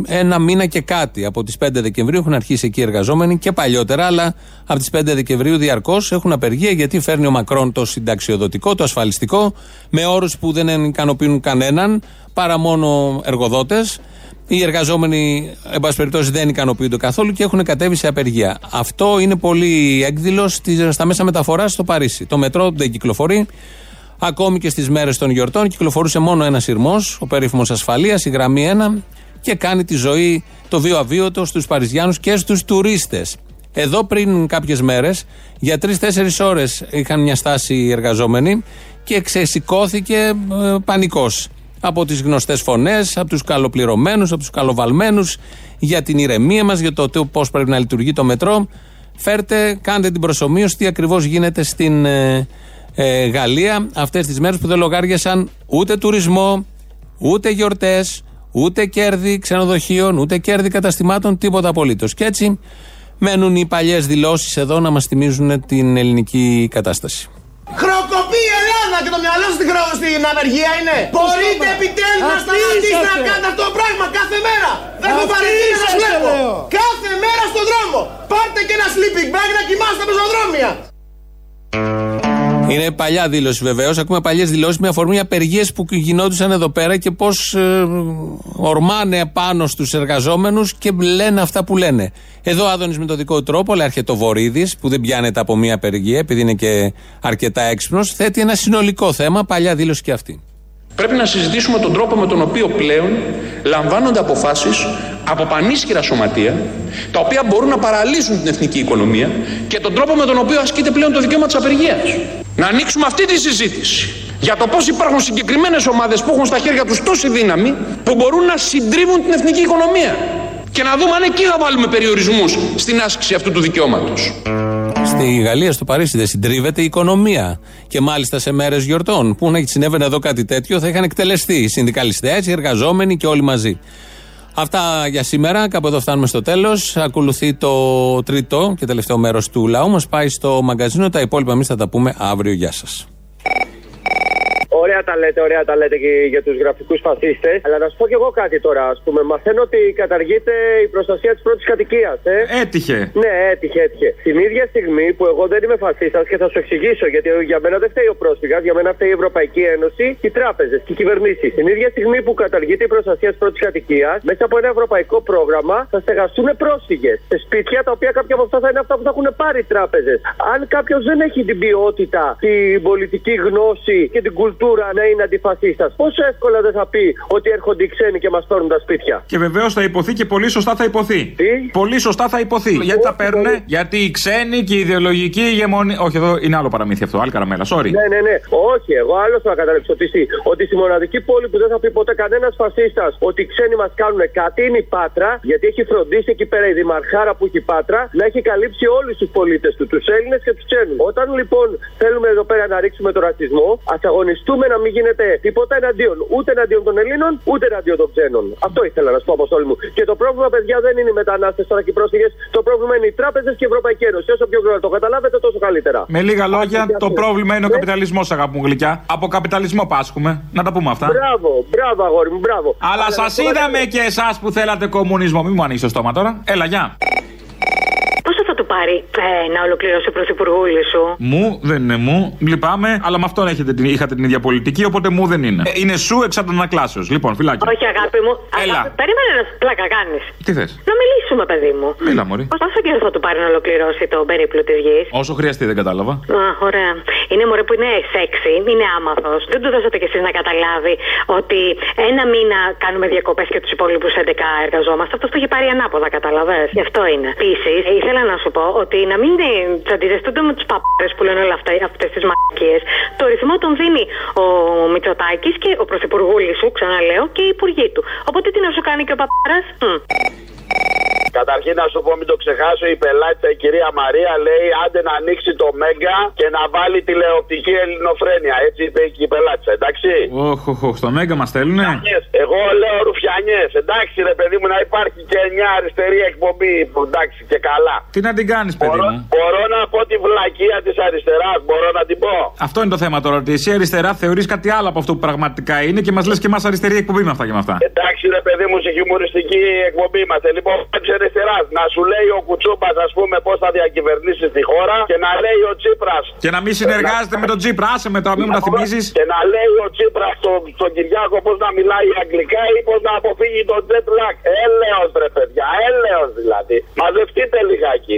ένα μήνα και κάτι. Από τις 5 Δεκεμβρίου έχουν αρχίσει εκεί οι εργαζόμενοι και παλιότερα, αλλά από τις 5 Δεκεμβρίου διαρκώς έχουν απεργία γιατί φέρνει ο Μακρόν το συνταξιοδοτικό, το ασφαλιστικό, με όρους που δεν ικανοποιούν κανέναν παρά μόνο εργοδότες. Οι εργαζόμενοι, εν πάση περιπτώσει, δεν ικανοποιούνται καθόλου και έχουν κατέβει σε απεργία. Αυτό είναι πολύ έκδηλο στις- στα μέσα μεταφοράς στο Παρίσι. Το μετρό δεν κυκλοφορεί. Ακόμη και στις μέρες των γιορτών κυκλοφορούσε μόνο ένας σειρμός, ο περίφημος ασφαλείας, η γραμμή 1, και κάνει τη ζωή το βίο αβίωτο στους Παριζιάνους και στους τουρίστες. Εδώ πριν κάποιες μέρες, για τρει-τέσσερι ώρες είχαν μια στάση οι εργαζόμενοι και ξεσηκώθηκε ε, πανικός. Από τις γνωστές φωνές, από τους καλοπληρωμένους, από τους καλοβαλμένους, για την ηρεμία μας, για το πώς πρέπει να λειτουργεί το μετρό. Φέρτε, κάντε την προσωμείωση τι ακριβώς γίνεται στην ε, ε, Γαλλία αυτές τις μέρες που δεν λογάριασαν ούτε τουρισμό, ούτε γιορτές, ούτε κέρδη ξενοδοχείων, ούτε κέρδη καταστημάτων, τίποτα απολύτως. Και έτσι μένουν οι παλιές δηλώσεις εδώ να μας θυμίζουν την ελληνική κατάσταση. Χρεοκοπεί η Ελλάδα και το μυαλό σου στην, χρεο... στην απεργία είναι. Μπορείτε επιτέλους να σταματήσετε να κάνετε αυτό το πράγμα κάθε μέρα. Δεν έχω παρετήσει να σας βλέπω. Κάθε μέρα στον δρόμο. Πάρτε και ένα sleeping bag να κοιμάστε στα πεζοδρόμια. Είναι παλιά δήλωση βεβαίως. Ακούμε παλιές δηλώσεις με αφορμή απεργίες που γινόντουσαν εδώ πέρα και πώς ορμάνε πάνω στους εργαζόμενους και λένε αυτά που λένε. Εδώ ο Άδωνης με το δικό του τρόπο, αλλά έρχεται ο Βορύδη που δεν πιάνεται από μία απεργία επειδή είναι και αρκετά έξυπνος, θέτει ένα συνολικό θέμα. Παλιά δήλωση και αυτή. Πρέπει να συζητήσουμε τον τρόπο με τον οποίο πλέον λαμβάνονται αποφάσεις από πανίσχυρα σωματεία, τα οποία μπορούν να παραλύσουν την εθνική οικονομία και τον τρόπο με τον οποίο ασκείται πλέον το δικαίωμα της απεργίας. Να ανοίξουμε αυτή τη συζήτηση για το πώς υπάρχουν συγκεκριμένες ομάδες που έχουν στα χέρια τους τόση δύναμη που μπορούν να συντρίβουν την εθνική οικονομία. Και να δούμε αν εκεί θα βάλουμε περιορισμούς στην άσκηση αυτού του δικαιώματος. Στη Γαλλία, στο Παρίσι, δεν συντρίβεται η οικονομία. Και μάλιστα σε μέρες γιορτών. Πού να συνέβαινε εδώ κάτι τέτοιο, θα είχαν εκτελεστεί οι συνδικαλιστές, οι εργαζόμενοι και όλοι μαζί. Αυτά για σήμερα. Κάπου εδώ φτάνουμε στο τέλος. Ακολουθεί το τρίτο και τελευταίο μέρος του λαού μας. Πάει στο μαγκαζίνο. Τα υπόλοιπα εμείς θα τα πούμε αύριο. Γεια σας. Ωραία τα λέτε, ωραία τα λέτε και για τους γραφικούς φασίστες. Αλλά να σου πω κι εγώ κάτι τώρα. Α πούμε, μαθαίνω ότι καταργείται η προστασία της πρώτης κατοικίας. Ε. Έτυχε. Ναι, έτυχε, έτυχε. Την ίδια στιγμή που εγώ δεν είμαι φασίστας και θα σου εξηγήσω γιατί για μένα δεν φταίει ο πρόσφυγας, για μένα φταίει η Ευρωπαϊκή Ένωση, οι τράπεζες και οι κυβερνήσεις. Την ίδια στιγμή που καταργείται η προστασία της πρώτης κατοικίας, μέσα από ένα ευρωπαϊκό πρόγραμμα θα στεγαστούν πρόσφυγες σε σπίτια τα οποία κάποια από αυτά θα είναι αυτά που θα έχουν πάρει οι τράπεζες. Αν κάποιος δεν έχει την ποιότητα, την πολιτική γνώση και την κουλτούρα να είναι αντιφασίστας, πόσο εύκολα δεν θα πει ότι έρχονται οι ξένοι και μας παίρνουν τα σπίτια; Και βεβαίως θα υποθεί και πολύ σωστά θα υποθεί. Πολύ σωστά θα υποθεί. Γιατί τα παίρνουν, γιατί οι ξένοι και η ιδεολογική ηγεμονία. Όχι, εδώ είναι άλλο παραμύθι αυτό, άλλη καραμέλα, sorry. Ναι, ναι, ναι. Όχι, εγώ άλλο θα καταλήξω ότι, εσύ, ότι στη μοναδική πόλη που δεν θα πει ποτέ κανένας φασίστας ότι οι ξένοι μας κάνουν κάτι είναι η Πάτρα, γιατί έχει φροντίσει εκεί πέρα η Δημαρχάρα που έχει η Πάτρα να έχει καλύψει όλους τους πολίτες του, τους Έλληνες και τους ξένους. Όταν λοιπόν θέλουμε εδώ πέρα να ρίξουμε τον ρατσισμό, ας αγωνιστούμε να μην γίνεται τίποτα εναντίον ούτε εναντίον των Ελλήνων ούτε εναντίον των ξένων. Αυτό ήθελα να σου πω, Αποστόλη μου. Και το πρόβλημα, παιδιά, δεν είναι οι μετανάστες τώρα και οι πρόσφυγες. Το πρόβλημα είναι οι τράπεζες και η Ευρωπαϊκή Ένωση. Όσο πιο γρήγορα το καταλάβετε, τόσο καλύτερα. Με λίγα λόγια, το πρόβλημα είναι ο καπιταλισμός, αγαπητοί μου γλυκιά. Από καπιταλισμό πάσχουμε. Να τα πούμε αυτά. Μπράβο, μπράβο, αγόρι μου, μπράβο. Αλλά σας είδαμε και εσάς που θέλατε κομμουνισμό. Μην μου ανοίξεις το στόμα τώρα. Έλα, γεια. Πόσο θα του πάρει ε, να ολοκληρώσει ο πρωθυπουργούλης σου. Μου δεν είναι μου. Λυπάμαι, αλλά με αυτόν έχετε, την- είχατε την ίδια πολιτική, οπότε μου δεν είναι. Ε, είναι σου εξ αντανακλάσεω. Λοιπόν, φυλάκι. Όχι, αγάπη μου. Έλα. Αγάπη, περίμενε να πλάκα κάνεις. Τι θες; Να μιλήσουμε, παιδί μου. Μίλα, Μωρή. Πόσο καιρό θα του πάρει να ολοκληρώσει τον περίπλο της γης; Όσο χρειαστεί, δεν κατάλαβα. Α, ωραία. Είναι μωρέ που είναι σεξι, είναι άμαθος. Δεν του δώσατε κι εσείς να καταλάβει ότι ένα μήνα κάνουμε διακοπές και τους υπόλοιπους 11 εργαζόμαστε. Αυτό το έχει πάρει ανάποδα, κατάλαβε. Γι' αυτό είναι. Επίσης, ήθελα να σου πω ότι να μην ε, τσαντιζεστούνται με τους παπάρες που λένε όλα αυτά, αυτές τις μαλακίες. Το ρυθμό τον δίνει ο Μητσοτάκης και ο πρωθυπουργούλης σου, ξαναλέω, και οι υπουργοί του. Οπότε τι να σου κάνει και ο παπάρας; Καταρχήν να σου πω, μην το ξεχάσω, η πελάτησα η κυρία Μαρία λέει άντε να ανοίξει το Μέγκα και να βάλει τηλεοπτική ελληνοφρένεια. Έτσι είπε και η πελάτησα, εντάξει. Όχ, όχ, όχ, στο Μέγκα μας στέλνουνε. Ρουφιανιές. Εγώ λέω ρουφιανιές. Εντάξει, ρε παιδί μου, να υπάρχει και μια αριστερή εκπομπή. που Εντάξει, και καλά. Τι να την κάνεις, παιδί Μπορώ, μου; μπορώ να πω τη βλακεία της αριστεράς, μπορώ να την πω. Αυτό είναι το θέμα τώρα. Ότι εσύ αριστερά θεωρείς κάτι άλλο από αυτό που πραγματικά είναι και μας λες και εμάς αριστερή εκπομπή με αυτά και με αυτά. Εντάξει, ρε παιδί μου, σε χιουμοριστική εκπομπή είμαστε. Λοιπόν, τη αριστεράς να σου λέει ο Κουτσούπα, ας πούμε, πώς θα διακυβερνήσεις τη χώρα και να λέει ο Τσίπρας. Και να μην συνεργάζεται με τον Τζίπρα, άσε με τώρα, μην μου τα θυμίζεις. Και να λέει ο Τσίπρας στον, στον Κυριάκο πώς να μιλάει αγγλικά ή πώς να αποφύγει τον jet lag. Έλεος ρε παιδιά, έλεος δηλαδή. Μαζευτείτε λιγάκι.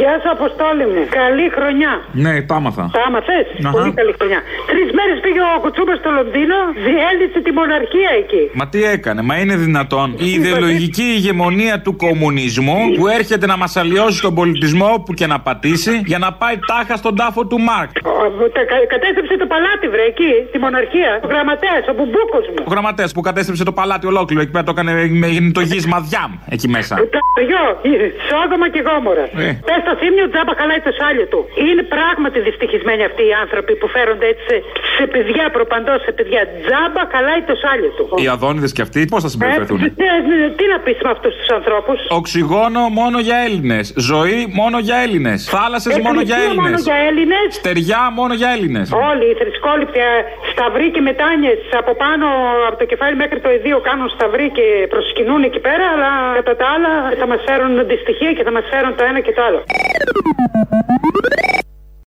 Γεια σου, Αποστόλη μου. Καλή χρονιά. Ναι, τα άμαθα. Τα άμαθες; Αχα. Πολύ καλή χρονιά. Τρεις μέρες πήγε ο Κουτσούπα στο Λονδίνο, διέλυσε τη μοναρχία εκεί. Μα τι έκανε, μα είναι δυνατόν η ιδεολογική ηγεμονία του κομμουνισμού που έρχεται να μα αλλοιώσει τον πολιτισμό όπου και να πατήσει για να πάει τάχα στον τάφο του Μάρκ. Ο- τα- κα- Κατέστρεψε το παλάτι, βρε, εκεί, τη μοναρχία. Ο γραμματέας, ο μπουμπούκος μου. Ο γραμματέας που κατέστρεψε το παλάτι ολόκληρο εκεί πέρα το έκανε με το γη μαδιάμ εκεί μέσα. Το γιο, Σόδομα και γόμορα. Ε. Πες στο θύμιο τζάμπα χαλάει το σάλιο του. Είναι πράγματι δυστυχισμένοι αυτοί οι άνθρωποι που φέρονται έτσι σε, σε παιδιά, προπαντός σε παιδιά. Τζάμπα χαλάει το σάλιο του. Οι αδόνιδες και αυτοί πώς θα συμπεριφερθούν; Ε, ε, ε, τι να πεις με αυτούς τους ανθρώπους; Οξυγόνο μόνο για Έλληνες. Ζωή μόνο για Έλληνες. Θάλασσες μόνο για Εκκλησία Έλληνες. μόνο για Έλληνες. Στεριά μόνο για Έλληνες. Όλοι οι θρησκόληπτοι ε, σταυροί και μετάνιες από πάνω από το κεφάλι μέχρι το ιδίο κάνουν σταυροί και προσκυνούν εκεί πέρα, αλλά κατά τα άλλα θα μας φέρουν δυστυχία και θα μας φέρουν το ένα και το άλλο.